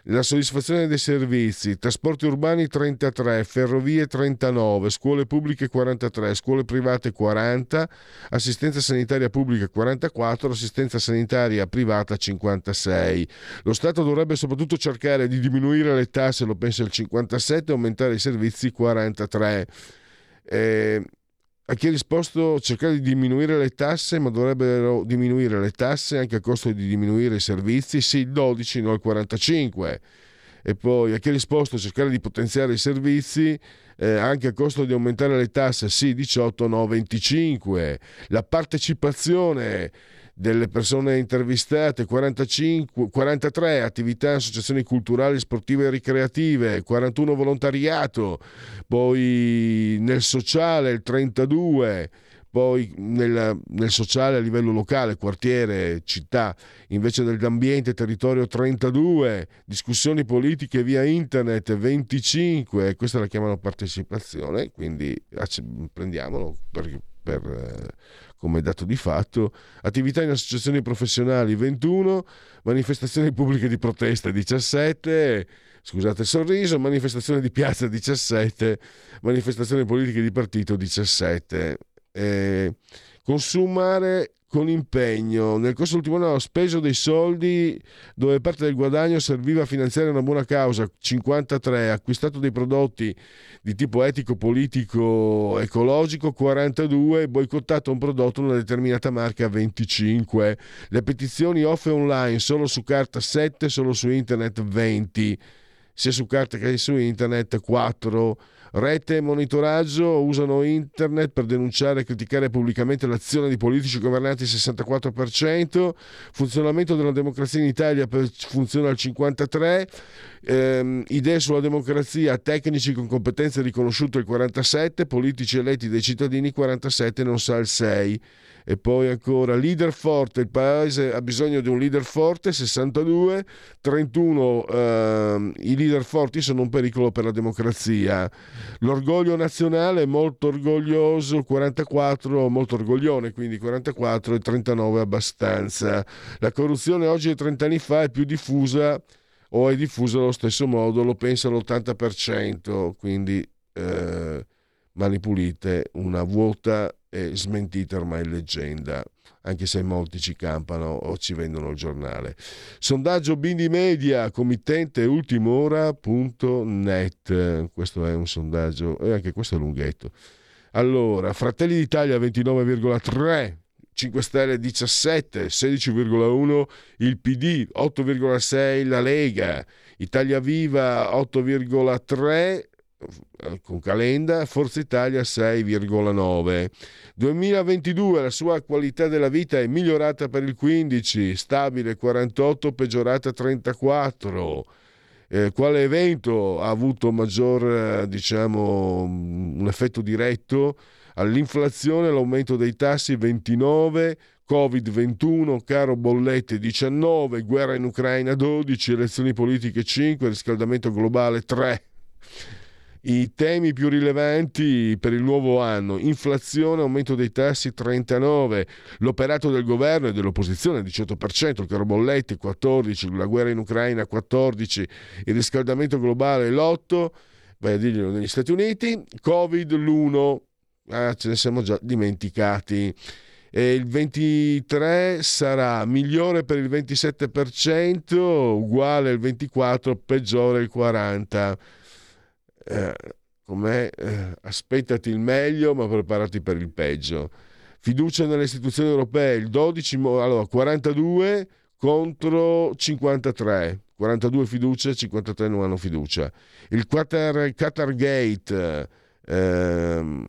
La soddisfazione dei servizi, trasporti urbani 33, ferrovie 39, scuole pubbliche 43, scuole private 40, assistenza sanitaria pubblica 44, assistenza sanitaria privata 56. Lo Stato dovrebbe soprattutto cercare di diminuire le tasse, lo pensa il 57, e aumentare i servizi 43. Eh, a chi ha risposto cercare di diminuire le tasse, ma dovrebbero diminuire le tasse anche a costo di diminuire i servizi? Sì, il 12, no il 45. E poi a chi ha risposto cercare di potenziare i servizi eh, anche a costo di aumentare le tasse? Sì, 18, no 25. La partecipazione delle persone intervistate 45, 43 attività associazioni culturali sportive e ricreative 41 volontariato poi nel sociale il 32 poi nel, nel, sociale a livello locale, quartiere, città, invece dell'ambiente, territorio 32, discussioni politiche via internet 25, questa la chiamano partecipazione, quindi prendiamolo per, per, come dato di fatto, attività in associazioni professionali 21, manifestazioni pubbliche di protesta 17, scusate il sorriso, manifestazioni di piazza 17, manifestazioni politiche di partito 17. Eh, consumare con impegno. Nel corso dell'ultimo anno ho speso dei soldi dove parte del guadagno serviva a finanziare una buona causa, 53, acquistato dei prodotti di tipo etico, politico, ecologico, 42, boicottato un prodotto, una determinata marca, 25. Le petizioni off online solo su carta 7, solo su internet 20, sia su carta che su internet 4 Rete e monitoraggio usano internet per denunciare e criticare pubblicamente l'azione di politici governanti il 64%, funzionamento della democrazia in Italia funziona al 53%, ehm, idee sulla democrazia, tecnici con competenze riconosciute il 47%, politici eletti dai cittadini 47%, non sa il 6%. E poi ancora leader forte, il paese ha bisogno di un leader forte, 62, 31 eh, i leader forti sono un pericolo per la democrazia. L'orgoglio nazionale molto orgoglioso, 44, molto orgoglione, quindi 44 e 39 abbastanza. La corruzione oggi e 30 anni fa è più diffusa o è diffusa allo stesso modo, lo pensa l'80%, quindi eh, mani pulite, una vuota e smentita ormai leggenda, anche se molti ci campano o ci vendono il giornale. Sondaggio Bindi Media, committente ultimora.net. Questo è un sondaggio, e anche questo è lunghetto. Allora, Fratelli d'Italia 29,3, 5 Stelle 17, 16,1 il PD, 8,6 la Lega, Italia Viva 8,3 con Calenda, Forza Italia 6,9. 2022 la sua qualità della vita è migliorata per il 15, stabile 48, peggiorata 34. Eh, quale evento ha avuto maggior, diciamo, un effetto diretto? All'inflazione, l'aumento dei tassi 29, Covid 21, caro bollette 19, guerra in Ucraina 12, elezioni politiche 5, riscaldamento globale 3 i temi più rilevanti per il nuovo anno, inflazione, aumento dei tassi 39, l'operato del governo e dell'opposizione 18%, il caro bollette 14, la guerra in Ucraina 14, il riscaldamento globale l'8, vai a dirglielo negli Stati Uniti, Covid l'1, ah, ce ne siamo già dimenticati. E il 23 sarà migliore per il 27%, uguale al 24, peggiore il 40% eh, com'è, eh, aspettati il meglio ma preparati per il peggio. Fiducia nelle istituzioni europee, il 12, allora 42 contro 53. 42 fiducia, 53 non hanno fiducia. Il Qatar, Qatar Gate, ehm,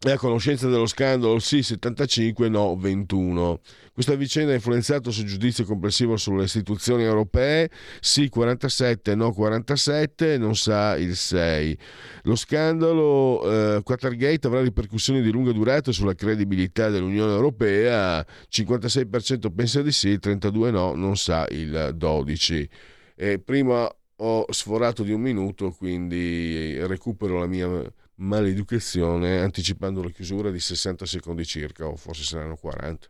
è a conoscenza dello scandalo? Sì, 75, no, 21. Questa vicenda ha influenzato sul giudizio complessivo sulle istituzioni europee? Sì, 47, no, 47, non sa il 6. Lo scandalo eh, Qatargate avrà ripercussioni di lunga durata sulla credibilità dell'Unione Europea? 56% pensa di sì, 32 no, non sa il 12. E prima ho sforato di un minuto, quindi recupero la mia maleducazione anticipando la chiusura di 60 secondi circa o forse saranno 40.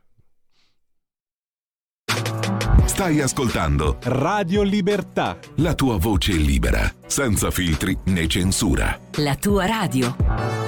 Stai ascoltando Radio Libertà. La tua voce libera, senza filtri né censura. La tua radio.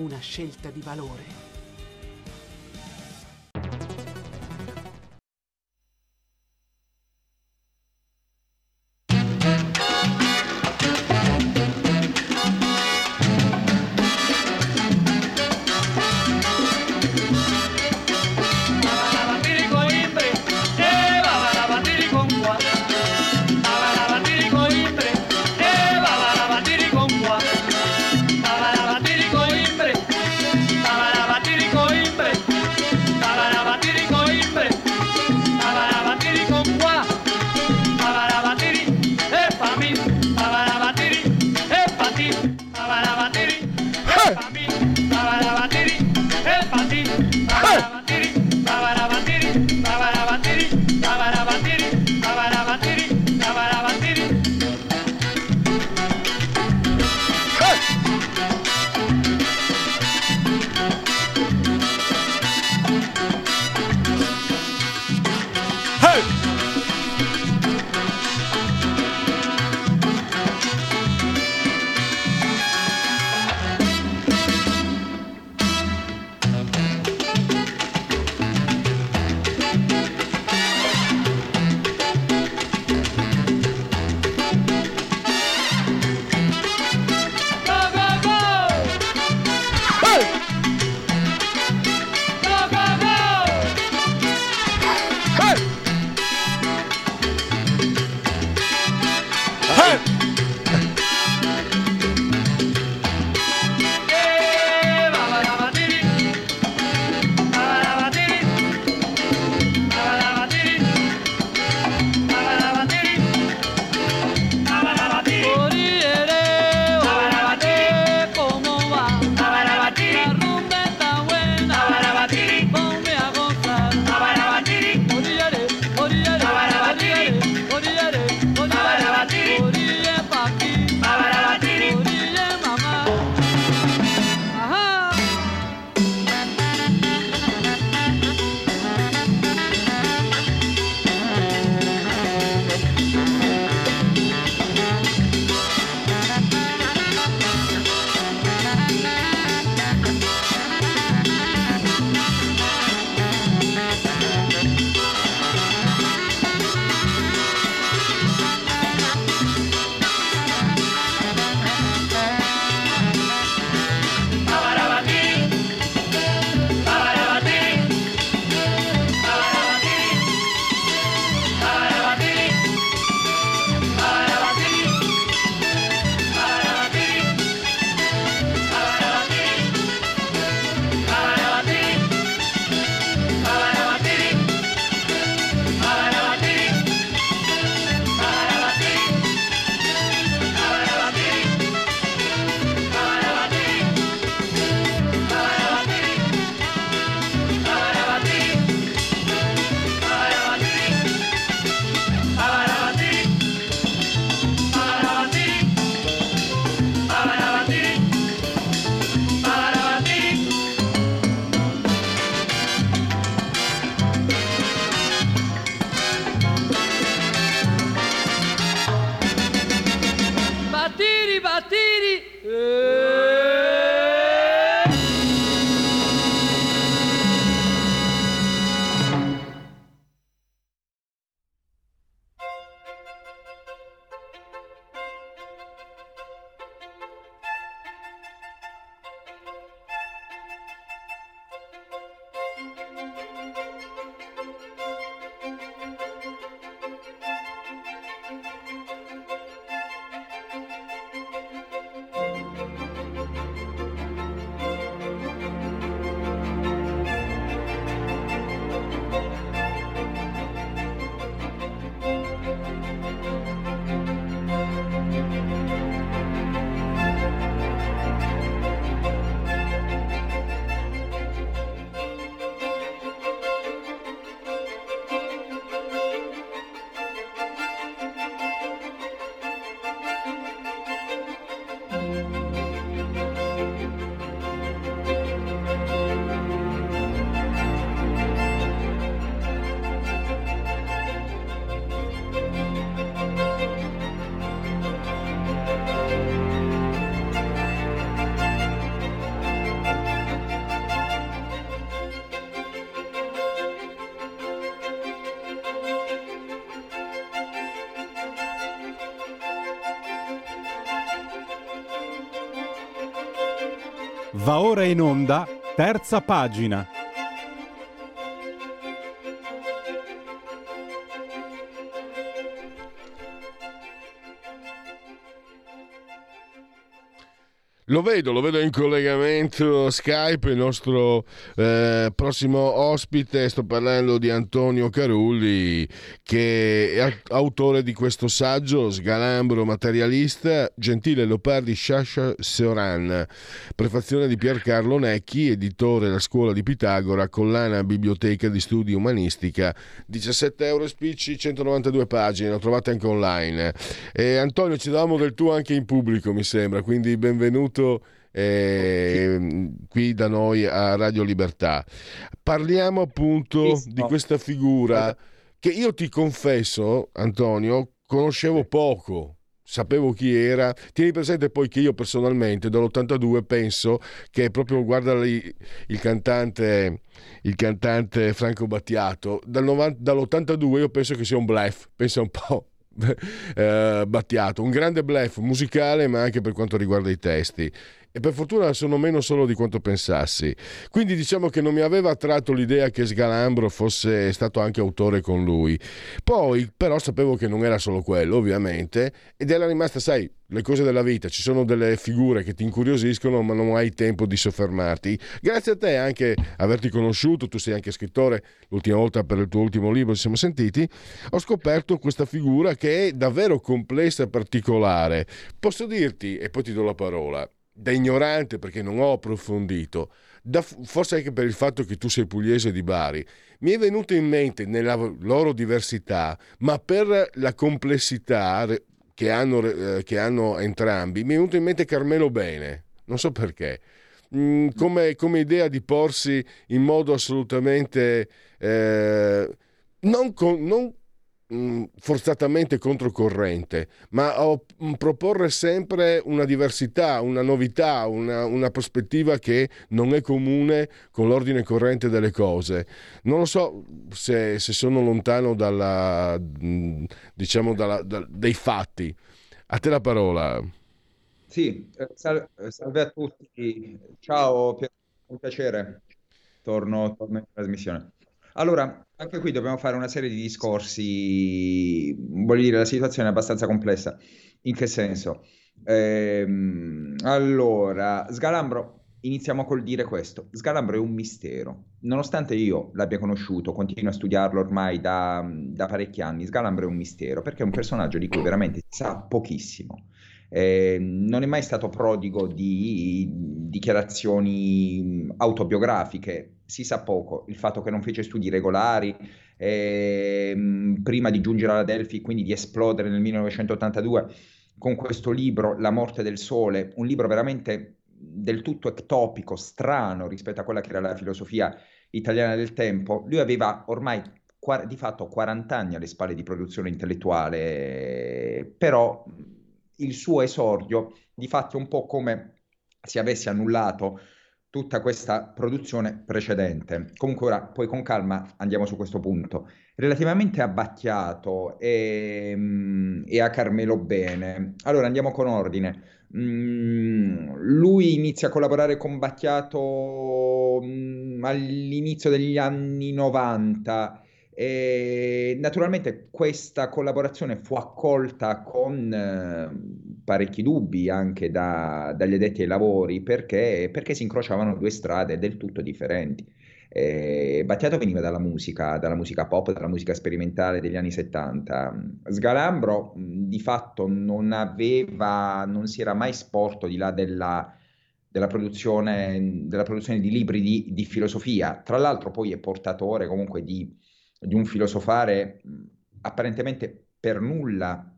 una scelta di valore. Va ora in onda, terza pagina. Lo vedo, lo vedo in collegamento Skype, il nostro eh, prossimo ospite, sto parlando di Antonio Carulli che è autore di questo saggio, Sgalambro materialista, Gentile Leopardi Sciascia Seoran, prefazione di Piercarlo Necchi, editore La Scuola di Pitagora, collana Biblioteca di Studi Umanistica, 17 euro spicci, 192 pagine, lo trovate anche online. E Antonio, ci davamo del tuo anche in pubblico, mi sembra, quindi benvenuto eh, qui da noi a Radio Libertà. Parliamo appunto di questa figura che io ti confesso, Antonio, conoscevo poco. Sapevo chi era. Tieni presente poi che io personalmente dall'82 penso che proprio, guarda lì, il cantante, il cantante Franco Battiato, dal 90, dall'82 io penso che sia un bluff, pensa un po' eh, Battiato, un grande bluff musicale ma anche per quanto riguarda i testi e per fortuna sono meno solo di quanto pensassi. Quindi diciamo che non mi aveva attratto l'idea che Sgalambro fosse stato anche autore con lui. Poi però sapevo che non era solo quello, ovviamente, ed era rimasta, sai, le cose della vita, ci sono delle figure che ti incuriosiscono ma non hai tempo di soffermarti. Grazie a te anche averti conosciuto, tu sei anche scrittore, l'ultima volta per il tuo ultimo libro ci siamo sentiti, ho scoperto questa figura che è davvero complessa e particolare. Posso dirti, e poi ti do la parola, da ignorante perché non ho approfondito, da, forse anche per il fatto che tu sei pugliese di Bari, mi è venuto in mente nella loro diversità, ma per la complessità che hanno, eh, che hanno entrambi, mi è venuto in mente Carmelo Bene, non so perché. Mm, come, come, idea di porsi in modo assolutamente eh, non, con, non forzatamente controcorrente, ma ho, mm, proporre sempre una diversità, una novità, una, una, prospettiva che non è comune con l'ordine corrente delle cose. Non lo so se, se sono lontano dalla, mm, diciamo dalla, da, dai fatti. A te la parola. Sì, eh, salve, salve a tutti. Ciao, un piacere. Torno, torno in trasmissione. Allora, anche qui dobbiamo fare una serie di discorsi, voglio dire, la situazione è abbastanza complessa. In che senso? Ehm, allora, Sgalambro, iniziamo col dire questo. Sgalambro è un mistero. Nonostante io l'abbia conosciuto, continuo a studiarlo ormai da, da parecchi anni, Sgalambro è un mistero perché è un personaggio di cui veramente si sa pochissimo. Eh, non è mai stato prodigo di dichiarazioni autobiografiche, si sa poco. Il fatto che non fece studi regolari eh, prima di giungere alla Delphi, quindi di esplodere nel 1982 con questo libro, La morte del sole, un libro veramente del tutto ectopico, strano rispetto a quella che era la filosofia italiana del tempo, lui aveva ormai di fatto 40 anni alle spalle di produzione intellettuale, però il suo esordio di fatto è un po' come se avesse annullato tutta questa produzione precedente. Comunque ora, poi con calma andiamo su questo punto. Relativamente a Battiato e, mm, e a Carmelo Bene, allora andiamo con ordine. Mm, lui inizia a collaborare con Battiato mm, all'inizio degli anni 90 e naturalmente questa collaborazione fu accolta con eh, parecchi dubbi anche da, dagli addetti ai lavori perché, perché, si incrociavano due strade del tutto differenti. Eh, Battiato veniva dalla musica, dalla musica pop, dalla musica sperimentale degli anni 70. Sgalambro di fatto non aveva, non si era mai sporto di là della, della, produzione, della produzione, di libri di, di filosofia. Tra l'altro poi è portatore comunque di di un filosofare apparentemente per nulla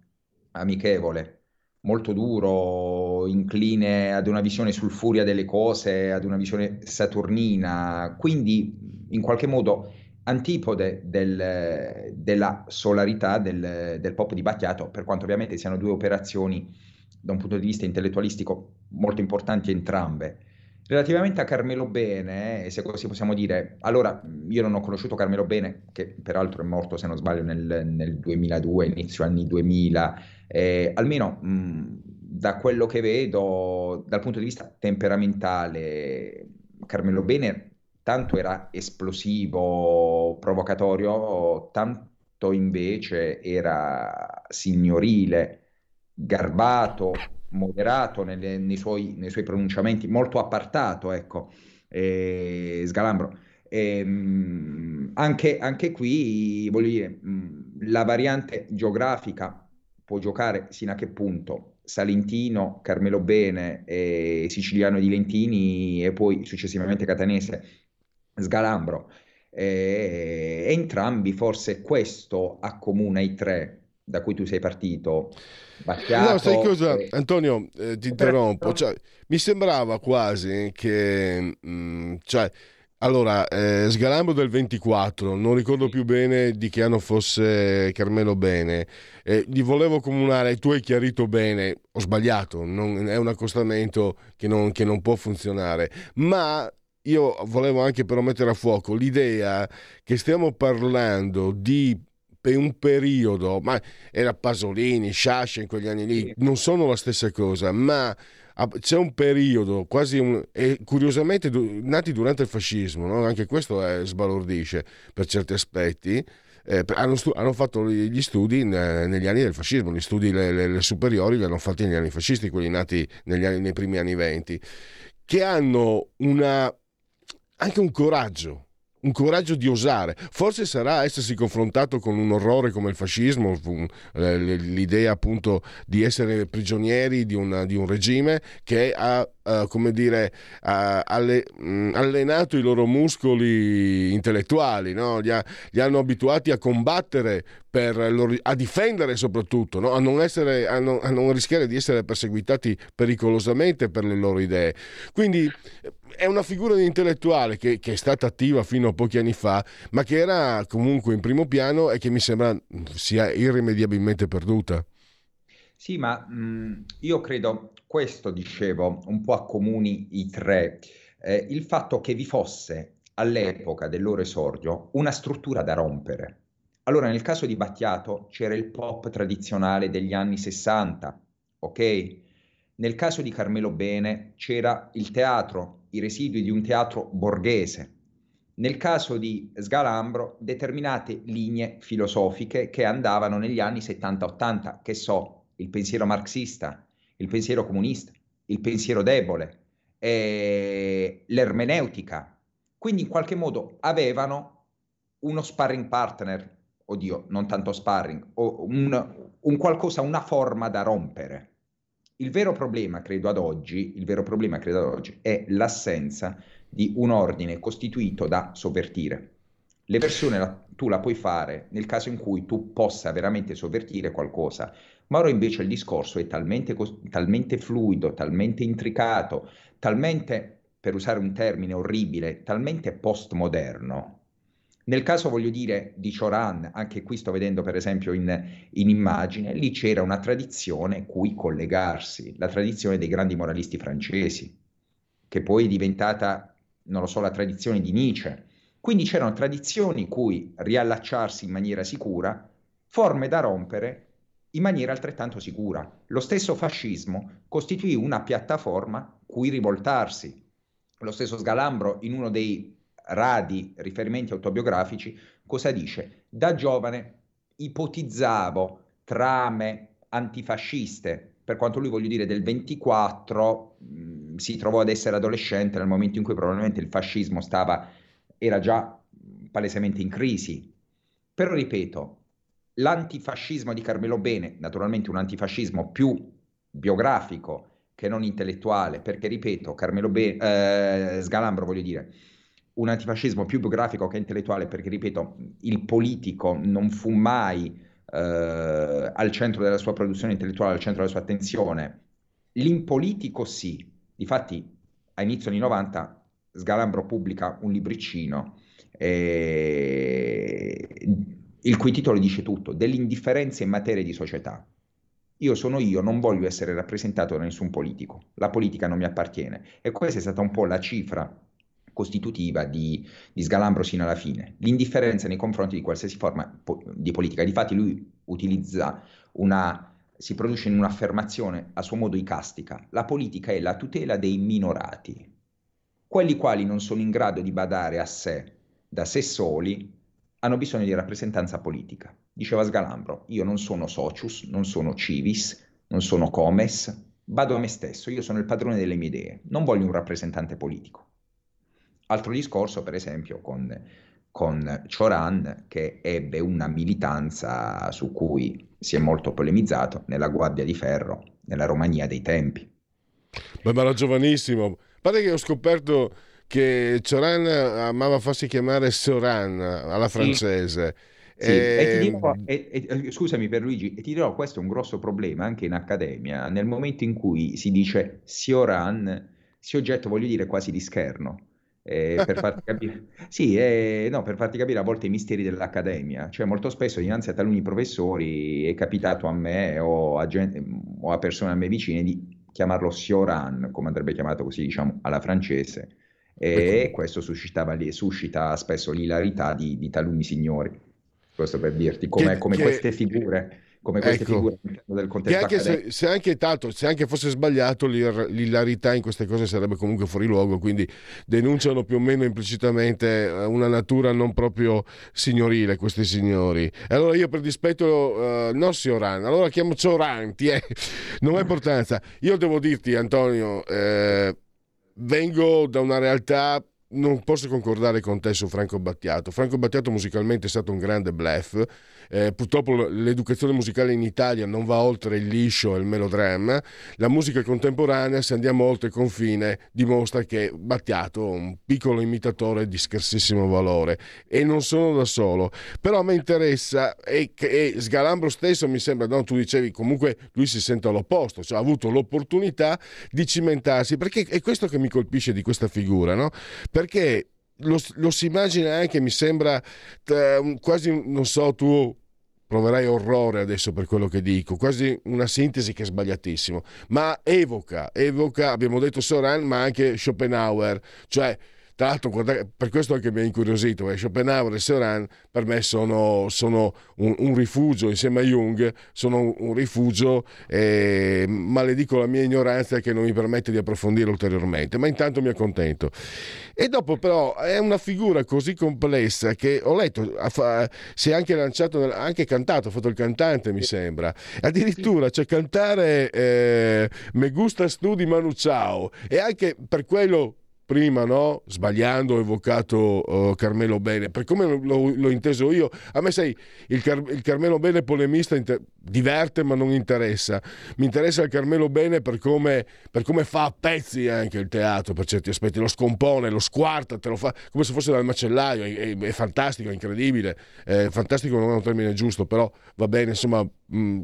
amichevole, molto duro, incline ad una visione sulfuria delle cose, ad una visione saturnina, quindi in qualche modo antipode del, della solarità del, del pop di Battiato, per quanto ovviamente siano due operazioni da un punto di vista intellettualistico molto importanti entrambe. Relativamente a Carmelo Bene, se così possiamo dire, allora io non ho conosciuto Carmelo Bene, che peraltro è morto se non sbaglio nel, nel 2002, inizio anni 2000, eh, almeno mh, da quello che vedo dal punto di vista temperamentale, Carmelo Bene tanto era esplosivo, provocatorio, tanto invece era signorile garbato, moderato nelle- nei suoi, nei suoi pronunciamenti, molto appartato, ecco, eh, Sgalambro. Ehm, anche, anche qui, voglio dire, mh, la variante geografica può giocare sino a che punto? Salentino, Carmelo Bene, e Siciliano di Lentini e poi successivamente Catanese, Sgalambro. Eh, entrambi forse questo accomuna i tre da cui tu sei partito. Battiato No, sai cosa, e- Antonio, eh, ti interrompo. Cioè, mi sembrava quasi che, mm, cioè, allora, eh, Sgalambro del 24, non ricordo più bene di che anno fosse Carmelo Bene, eh, gli volevo comunare, tu hai chiarito bene, ho sbagliato, non- è un accostamento che non, che non può funzionare, ma io volevo anche però mettere a fuoco l'idea che stiamo parlando di per un periodo, ma era Pasolini, Sciascia in quegli anni lì, non sono la stessa cosa, ma c'è un periodo quasi un, e curiosamente nati durante il fascismo, no? anche questo è, sbalordisce per certi aspetti. eh, hanno, stu- hanno fatto gli studi in- negli anni del fascismo, gli studi le, le- le superiori li hanno fatti negli anni fascisti, quelli nati negli anni- nei primi anni venti, che hanno una, anche un coraggio, un coraggio di osare. Forse sarà essersi confrontato con un orrore come il fascismo, eh, l'idea appunto di essere prigionieri di, una- di un regime che ha, eh, come dire, ha alle- mh, allenato i loro muscoli intellettuali, no? li, ha- li hanno abituati a combattere, loro- a difendere soprattutto, no? a, non essere- a non- a non rischiare di essere perseguitati pericolosamente per le loro idee. Quindi è una figura di intellettuale che, che è stata attiva fino a pochi anni fa, ma che era comunque in primo piano e che mi sembra sia irrimediabilmente perduta. Sì, ma mh, io credo questo, dicevo, un po' accomuni i tre, eh, il fatto che vi fosse all'epoca del loro esordio una struttura da rompere. Allora, nel caso di Battiato c'era il pop tradizionale degli anni 60, ok? Nel caso di Carmelo Bene c'era il teatro, i residui di un teatro borghese. Nel caso di Sgalambro, determinate linee filosofiche che andavano negli anni 70-80, che so, il pensiero marxista, il pensiero comunista, il pensiero debole, eh, l'ermeneutica. Quindi in qualche modo avevano uno sparring partner, oddio, non tanto sparring, un, un qualcosa, una forma da rompere. Il vero problema, credo ad oggi, il vero problema, credo ad oggi, è l'assenza di un ordine costituito da sovvertire. Le persone la- tu la puoi fare nel caso in cui tu possa veramente sovvertire qualcosa, ma ora invece il discorso è talmente, talmente fluido, talmente intricato, talmente, per usare un termine orribile, talmente postmoderno. Nel caso, voglio dire, di Cioran, anche qui sto vedendo per esempio in, in immagine, lì c'era una tradizione cui collegarsi, la tradizione dei grandi moralisti francesi, che poi è diventata, non lo so, la tradizione di Nietzsche. Quindi c'erano tradizioni cui riallacciarsi in maniera sicura, forme da rompere in maniera altrettanto sicura. Lo stesso fascismo costituì una piattaforma cui rivoltarsi. Lo stesso Sgalambro, in uno dei radi riferimenti autobiografici, cosa dice? Da giovane ipotizzavo trame antifasciste. Per quanto lui voglio dire del 24 mh, si trovò ad essere adolescente nel momento in cui probabilmente il fascismo stava, era già palesemente in crisi. Però ripeto, l'antifascismo di Carmelo Bene, naturalmente un antifascismo più biografico che non intellettuale, perché ripeto, Carmelo Bene, eh, Sgalambro voglio dire, un antifascismo più biografico che intellettuale, perché ripeto, il politico non fu mai eh, al centro della sua produzione intellettuale, al centro della sua attenzione. L'impolitico sì, difatti a inizio anni 90 Sgalambro pubblica un libricino eh, il cui titolo dice tutto, dell'indifferenza in materia di società. Io sono io, non voglio essere rappresentato da nessun politico, la politica non mi appartiene e questa è stata un po' la cifra costitutiva di, di Sgalambro sino alla fine, l'indifferenza nei confronti di qualsiasi forma po- di politica. Difatti lui utilizza una, si produce in un'affermazione a suo modo icastica, la politica è la tutela dei minorati, quelli quali non sono in grado di badare a sé da sé soli hanno bisogno di rappresentanza politica. Diceva Sgalambro, io non sono socius, non sono civis, non sono comes, vado a me stesso, io sono il padrone delle mie idee, non voglio un rappresentante politico. Altro discorso, per esempio, con, con Cioran, che ebbe una militanza su cui si è molto polemizzato nella Guardia di Ferro, nella Romania dei tempi. Beh, ma era giovanissimo. Pare che ho scoperto che Cioran amava farsi chiamare Soran alla francese. Sì, e ti Ehm, dirò, e- e- scusami per Luigi, e ti dirò, questo è un grosso problema anche in accademia, nel momento in cui si dice Sioran, si oggetto, voglio dire, quasi di scherno, eh, per farti capire, sì, eh, no, per farti capire a volte i misteri dell'accademia, cioè molto spesso dinanzi a taluni professori è capitato a me o a, gen- o a persone a me vicine di chiamarlo Sioran, come andrebbe chiamato così, diciamo, alla francese, e questo suscitava lì, suscita spesso l'ilarità di, di taluni signori. Questo per dirti come, Che- come che- queste figure, come queste Ecco. figure del Che contesto anche se, se anche tanto, se anche fosse sbagliato, l'ir- l'ilarità in queste cose sarebbe comunque fuori luogo, quindi denunciano più o meno implicitamente eh, una natura non proprio signorile questi signori. E allora io per dispetto, eh, non Sioran, allora chiamo Cioran, ti è- non ha importanza. Io devo dirti, Antonio, eh, vengo da una realtà non posso concordare con te su Franco Battiato. Franco Battiato musicalmente è stato un grande bluff. Eh, purtroppo l'educazione musicale in Italia non va oltre il liscio e il melodramma. La musica contemporanea, se andiamo oltre il confine, dimostra che Battiato è un piccolo imitatore di scarsissimo valore. E non sono da solo. Però a me interessa, e, e Sgalambro stesso mi sembra, no, tu dicevi comunque lui si sente all'opposto, cioè ha avuto l'opportunità di cimentarsi, perché è questo che mi colpisce di questa figura, no? Perché lo, lo si immagina anche, mi sembra quasi, non so, tu proverai orrore adesso per quello che dico, quasi una sintesi che è sbagliatissimo, ma evoca, evoca, abbiamo detto Soran, ma anche Schopenhauer, cioè tra l'altro, guarda, per questo anche mi ha incuriosito, perché Schopenhauer e Soran per me sono, sono un, un rifugio, insieme a Jung, sono un, un rifugio, e maledico la mia ignoranza che non mi permette di approfondire ulteriormente, ma intanto mi accontento. E dopo però è una figura così complessa che ho letto, ha si è anche lanciato, ha anche cantato, ha fatto il cantante mi sembra, addirittura cioè cantare eh, Me gusta studi Manu Ciao e anche per quello prima, no? sbagliando, ho evocato eh, Carmelo Bene, per come l'ho, l'ho inteso io, a me sai, il, Car- il Carmelo Bene polemista inter- diverte ma non interessa, mi interessa il Carmelo Bene per come, per come fa a pezzi anche il teatro per certi aspetti, lo scompone, lo squarta, te lo fa come se fosse dal macellaio, è, è- è fantastico, è incredibile, Eh, fantastico non è un termine giusto, però va bene, insomma... mh,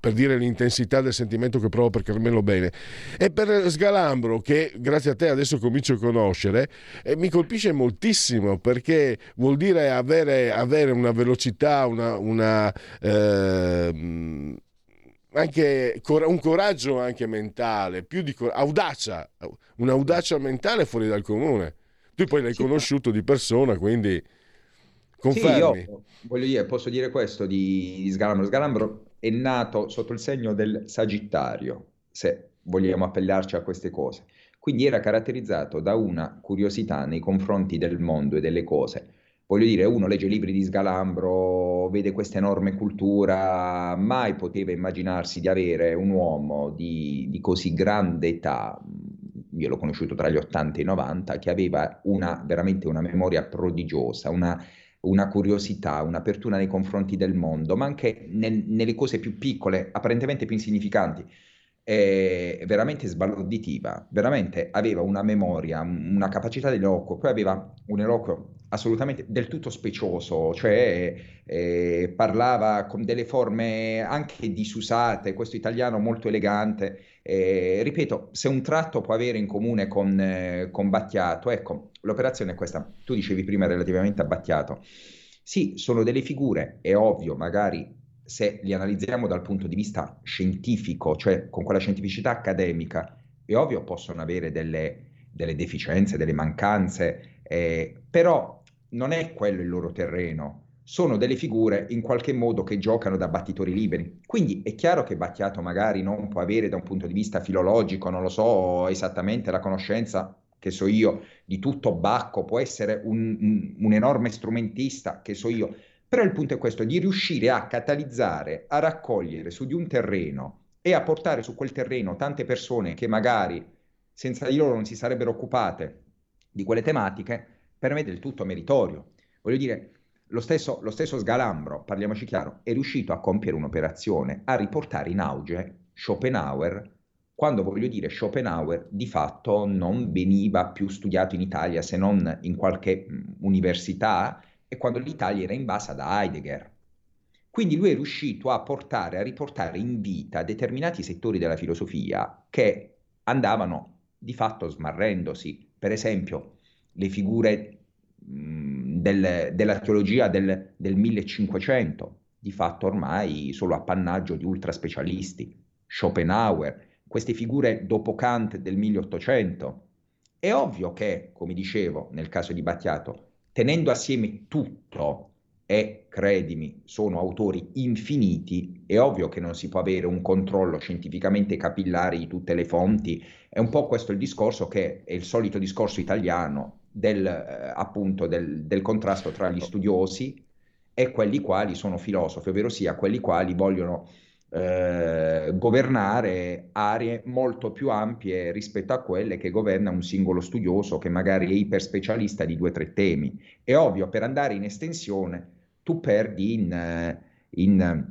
per dire l'intensità del sentimento che provo per Carmelo Bene. E per Sgalambro che grazie a te adesso comincio a conoscere eh, mi colpisce moltissimo perché vuol dire avere, avere una velocità una, una, ehm, anche un coraggio anche mentale più di cor- audacia un'audacia mentale fuori dal comune. Tu poi l'hai conosciuto di persona quindi Sì, confermi io voglio dire, posso dire questo di, di Sgalambro. Sgalambro è nato sotto il segno del Sagittario, se vogliamo appellarci a queste cose. Quindi era caratterizzato da una curiosità nei confronti del mondo e delle cose. Voglio dire, uno legge libri di Sgalambro, vede questa enorme cultura, mai poteva immaginarsi di avere un uomo di, di così grande età, io l'ho conosciuto tra gli 80 e i 90, che aveva una, veramente una memoria prodigiosa, una, una curiosità, un'apertura nei confronti del mondo, ma anche nel- nelle cose più piccole, apparentemente più insignificanti, eh, veramente sbalorditiva, veramente aveva una memoria, un- una capacità d'eloquio, poi aveva un eloquio assolutamente del tutto specioso, cioè eh, parlava con delle forme anche disusate, questo italiano molto elegante. Eh, ripeto, se un tratto può avere in comune con, eh, con Battiato, ecco, l'operazione è questa. Tu dicevi prima relativamente a Battiato. Sì, sono delle figure, è ovvio, magari se li analizziamo dal punto di vista scientifico, cioè con quella scientificità accademica, è ovvio possono avere delle, delle deficienze, delle mancanze, eh, però non è quello il loro terreno. Sono delle figure in qualche modo che giocano da battitori liberi. Quindi è chiaro che Battiato magari non può avere da un punto di vista filologico, non lo so esattamente la conoscenza, che so io, di tutto Bacco, può essere un, un- enorme strumentista, che so io. Però il punto è questo, di riuscire a catalizzare, a raccogliere su di un terreno e a portare su quel terreno tante persone che magari senza di loro non si sarebbero occupate di quelle tematiche, per me è del tutto meritorio. Voglio dire, lo stesso, lo stesso Sgalambro, parliamoci chiaro, è riuscito a compiere un'operazione, a riportare in auge Schopenhauer, quando voglio dire Schopenhauer di fatto non veniva più studiato in Italia se non in qualche università e quando l'Italia era invasa da Heidegger. Quindi lui è riuscito a portare, a riportare in vita determinati settori della filosofia che andavano di fatto smarrendosi. Per esempio, le figure mh, del, della del, del 1500, di fatto ormai solo appannaggio di ultraspecialisti. Schopenhauer, queste figure dopo Kant del 1800. È ovvio che, come dicevo nel caso di Battiato, tenendo assieme tutto, e credimi, sono autori infiniti, è ovvio che non si può avere un controllo scientificamente capillare di tutte le fonti, è un po' questo il discorso che è il solito discorso italiano del, eh, appunto, del, del contrasto tra gli studiosi e quelli quali sono filosofi, ovvero sia quelli quali vogliono eh, governare aree molto più ampie rispetto a quelle che governa un singolo studioso che magari è iperspecialista di due o tre temi. È ovvio, per andare in estensione tu perdi, in, eh, in,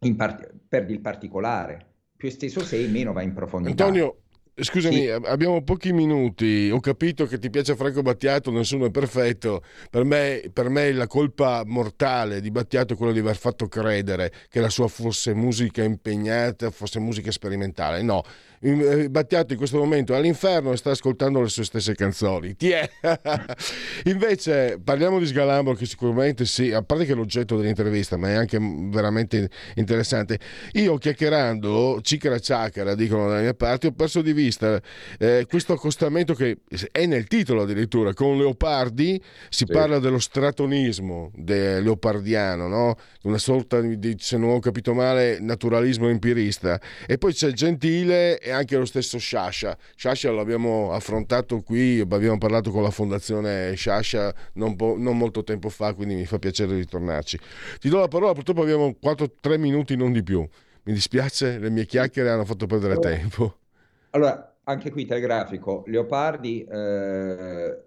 in part- perdi il particolare. Più esteso sei, meno va in profondità. Antonio, Scusami, sì. abbiamo pochi minuti. Ho capito che ti piace Franco Battiato, nessuno è perfetto. Per me, per me, la colpa mortale di Battiato è quella di aver fatto credere che la sua fosse musica impegnata, fosse musica sperimentale. No, Battiato in questo momento è all'inferno e sta ascoltando le sue stesse canzoni. Tiè. Invece parliamo di Sgalambro che sicuramente sì, a parte che è l'oggetto dell'intervista, ma è anche veramente interessante. Io chiacchierando, ciccara ciaccara, dicono dalla mia parte, ho perso di vista eh, questo accostamento che è nel titolo addirittura, con Leopardi si sì. parla dello stratonismo de leopardiano, no? una sorta di, se non ho capito male, naturalismo empirista. E poi c'è Gentile e anche lo stesso Sciascia. Sciascia l'abbiamo affrontato qui, abbiamo parlato con la fondazione Sciascia non, po- non, molto tempo fa, quindi mi fa piacere ritornarci. Ti do la parola, purtroppo abbiamo 4-3 minuti, non di più. Mi dispiace, le mie chiacchiere hanno fatto perdere allora, tempo. Allora, anche qui telegrafico, Leopardi, eh,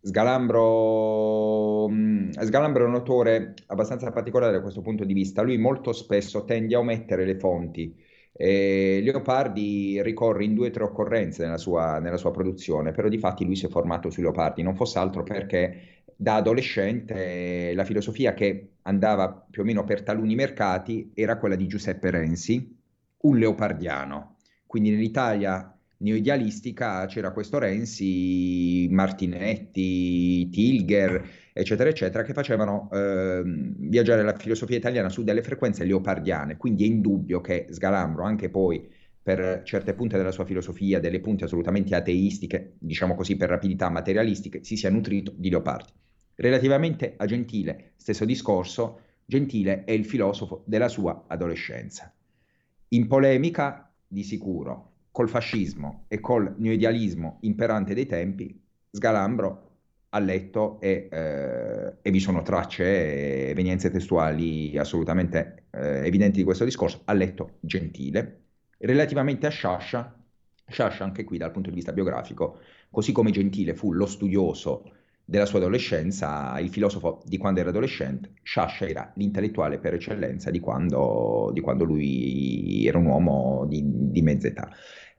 Sgalambro, mm, Sgalambro è un autore abbastanza particolare da questo punto di vista. Lui molto spesso tende a omettere le fonti eh, Leopardi ricorre in due o tre occorrenze nella sua, nella sua produzione, però di fatti lui si è formato sui Leopardi, non fosse altro perché da adolescente la filosofia che andava più o meno per taluni mercati era quella di Giuseppe Renzi, un leopardiano. Quindi nell'Italia neoidealistica c'era questo Renzi, Martinetti, Tilger, eccetera, eccetera, che facevano eh, viaggiare la filosofia italiana su delle frequenze leopardiane. Quindi è indubbio che Sgalambro, anche poi per certe punte della sua filosofia, delle punte assolutamente ateistiche, diciamo così per rapidità materialistiche, si sia nutrito di Leopardi. Relativamente a Gentile, stesso discorso, Gentile è il filosofo della sua adolescenza. In polemica, di sicuro, col fascismo e col neoidealismo imperante dei tempi, Sgalambro ha letto e, eh, e vi sono tracce e evenienze testuali assolutamente eh, evidenti di questo discorso, ha letto Gentile. Relativamente a Sciascia, Sciascia anche qui dal punto di vista biografico, così come Gentile fu lo studioso della sua adolescenza, il filosofo di quando era adolescente, Sciascia era l'intellettuale per eccellenza di quando, di quando lui era un uomo di, di mezza età.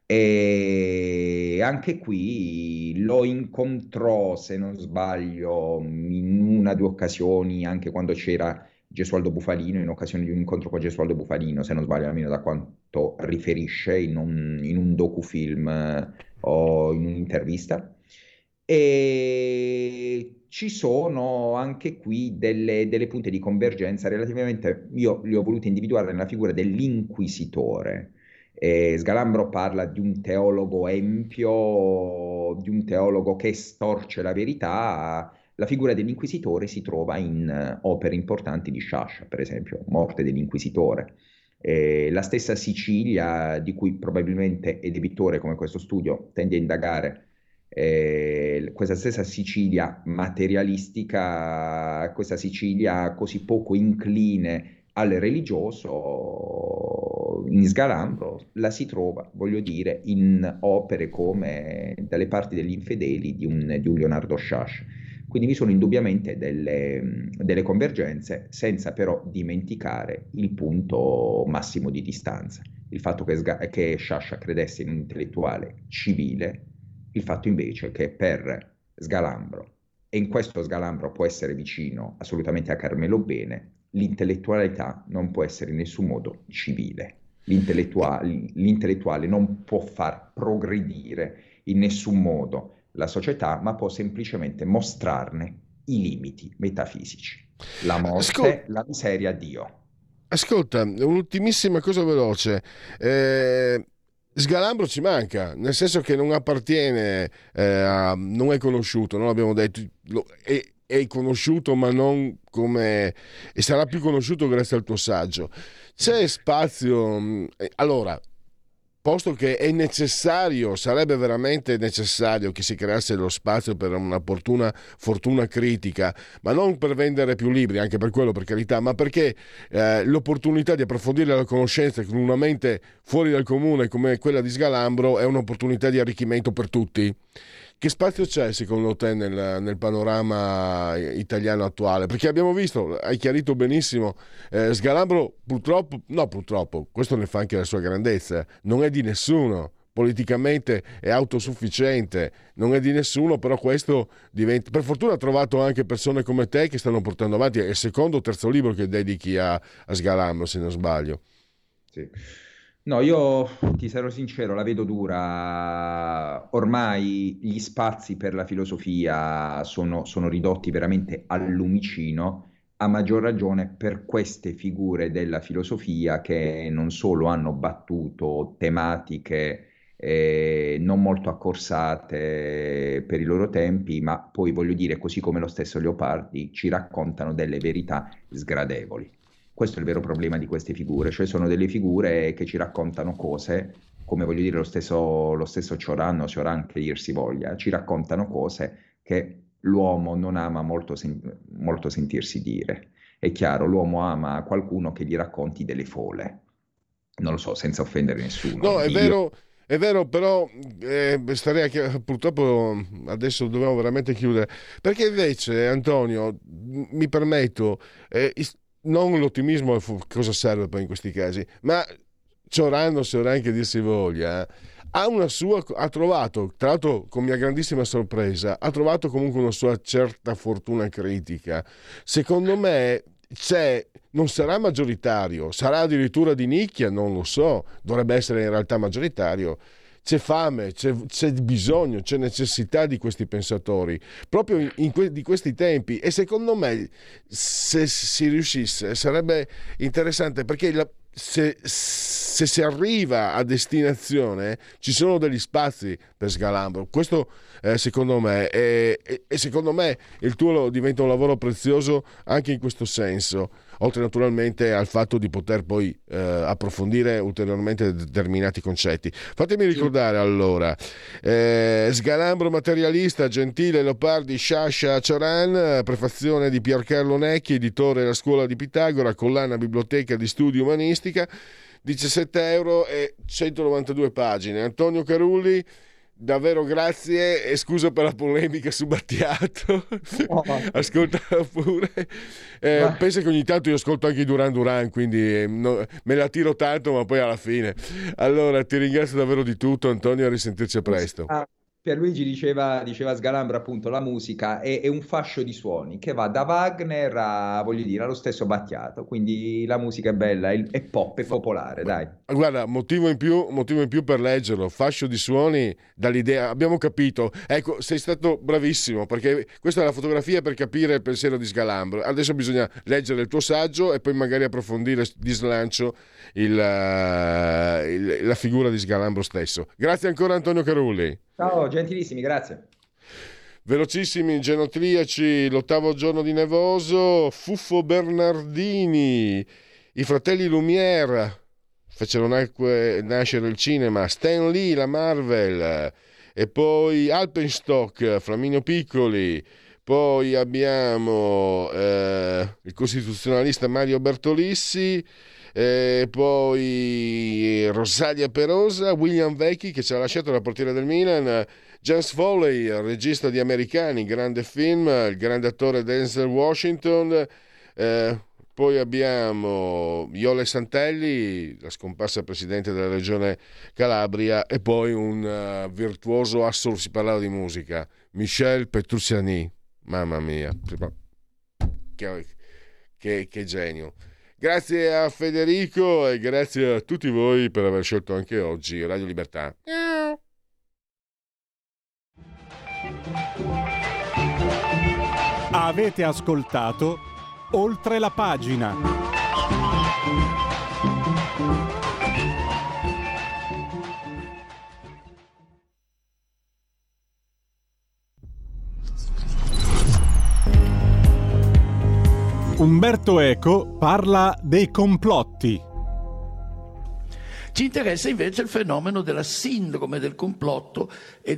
E anche qui lo incontrò, se non sbaglio, in una o due occasioni, anche quando c'era Gesualdo Bufalino, in occasione di un incontro con Gesualdo Bufalino, se non sbaglio, almeno da quanto riferisce in un, in un docufilm eh, o in un'intervista. E ci sono anche qui delle, delle punte di convergenza relativamente, io li ho voluti individuare nella figura dell'inquisitore eh, Sgalambro parla di un teologo empio, di un teologo che storce la verità. La figura dell'inquisitore si trova in uh, opere importanti di Sciascia, per esempio, Morte dell'inquisitore. Eh, la stessa Sicilia, di cui probabilmente è debitore come questo studio tende a indagare, eh, questa stessa Sicilia materialistica, questa Sicilia così poco incline al religioso, in Sgalambro la si trova, voglio dire, in opere come Dalle parti degli infedeli di un, di un Leonardo Sciascia. Quindi vi sono indubbiamente delle, delle convergenze, senza però dimenticare il punto massimo di distanza. Il fatto che, che Sciascia credesse in un intellettuale civile, il fatto invece che per Sgalambro, e in questo Sgalambro può essere vicino assolutamente a Carmelo Bene, l'intellettualità non può essere in nessun modo civile. L'intellettuale, l'intellettuale non può far progredire in nessun modo la società, ma può semplicemente mostrarne i limiti metafisici. La morte, Ascol- la miseria, Dio. Ascolta, un'ultimissima cosa veloce. Eh, Sgalambro ci manca, nel senso che non appartiene, eh, a, non è conosciuto, non l'abbiamo detto, lo- è, è conosciuto ma non come... e sarà più conosciuto grazie al tuo saggio. C'è spazio... mh, eh, Allora, posto che è necessario, sarebbe veramente necessario che si creasse lo spazio per una fortuna, fortuna critica, ma non per vendere più libri, anche per quello, per carità, ma perché eh, l'opportunità di approfondire la conoscenza con una mente fuori dal comune come quella di Sgalambro è un'opportunità di arricchimento per tutti. Che spazio c'è secondo te nel, nel panorama italiano attuale? Perché abbiamo visto, hai chiarito benissimo, eh, Sgalambro purtroppo, no purtroppo, questo ne fa anche la sua grandezza, non è di nessuno, politicamente è autosufficiente, non è di nessuno, però questo diventa... Per fortuna ha trovato anche persone come te che stanno portando avanti, è il secondo o terzo libro che dedichi a, a Sgalambro, se non sbaglio. Sì. No, io ti sarò sincero, la vedo dura. Ormai gli spazi per la filosofia sono, sono ridotti veramente al lumicino, a maggior ragione per queste figure della filosofia che non solo hanno battuto tematiche eh, non molto accorsate per i loro tempi, ma poi voglio dire, così come lo stesso Leopardi, ci raccontano delle verità sgradevoli. Questo è il vero problema di queste figure, cioè sono delle figure che ci raccontano cose, come voglio dire lo stesso, lo stesso Cioran o Cioran che dir si voglia, ci raccontano cose che l'uomo non ama molto, sen- molto sentirsi dire. È chiaro, l'uomo ama qualcuno che gli racconti delle fole, non lo so, senza offendere nessuno. No, è Io- vero, è vero, però eh, starei a chi- purtroppo adesso dobbiamo veramente chiudere. Perché invece, Antonio, mi permetto, eh, non l'ottimismo cosa serve poi in questi casi, ma Cioran o Cioran che dir si voglia, ha sua, ha trovato, tra l'altro con mia grandissima sorpresa, ha trovato comunque una sua certa fortuna critica. Secondo me c'è, non sarà maggioritario, sarà addirittura di nicchia, non lo so, dovrebbe essere in realtà maggioritario. C'è fame, c'è, c'è bisogno, c'è necessità di questi pensatori, proprio que- di questi tempi. E secondo me, se si riuscisse, sarebbe interessante perché la- se, se si arriva a destinazione ci sono degli spazi per Sgalambro. Questo eh, secondo me e- secondo me il tuo diventa un lavoro prezioso anche in questo senso, oltre naturalmente al fatto di poter poi eh, approfondire ulteriormente determinati concetti. Fatemi ricordare allora, eh, Sgalambro materialista, Gentile, Leopardi, Sciascia, Cioran, prefazione di Piercarlo Necchi, editore La Scuola di Pitagora, collana Biblioteca di Studi Umanistica, 17 euro e 192 pagine. Antonio Carulli, davvero grazie e scusa per la polemica su Battiato. Ascolta pure. Eh, pensa che ogni tanto io ascolto anche i Duran Duran, quindi eh, no- me la tiro tanto, ma poi alla fine. Allora, ti ringrazio davvero di tutto, Antonio, a risentirci presto. Ah, Pierluigi diceva, diceva Sgalambro appunto la musica è, è un fascio di suoni che va da Wagner a, voglio dire, allo stesso Battiato, quindi la musica è bella, è, è pop, è popolare, dai. Guarda, motivo in, più, motivo in più per leggerlo, fascio di suoni dall'idea, abbiamo capito, ecco, sei stato bravissimo perché questa è la fotografia per capire il pensiero di Sgalambro, adesso bisogna leggere il tuo saggio e poi magari approfondire di slancio il, eh, il- la figura di Sgalambro stesso. Grazie ancora Antonio Carulli. Ciao, gentilissimi, grazie. Velocissimi genotriaci, l'ottavo giorno di nevoso, Fuffo Bernardini, i fratelli Lumière fecero nascere il cinema, Stan Lee, la Marvel, e poi Alpenstock, Flaminio Piccoli, Poi abbiamo eh, il costituzionalista Mario Bertolissi, eh, poi Rosalia Perosa, William Vecchi che ci ha lasciato la portiera del Milan, James Foley, regista di Americani, grande film, il grande attore Denzel Washington, eh, poi abbiamo Iole Santelli, la scomparsa presidente della regione Calabria, e poi un uh, virtuoso assoluto, si parlava di musica, Michel Petrucciani, mamma mia, che, che, che genio. Grazie a Federico e grazie a tutti voi per aver scelto anche oggi Radio Libertà. Avete ascoltato Oltre la pagina. Umberto Eco parla dei complotti. Ci interessa invece il fenomeno della sindrome del complotto e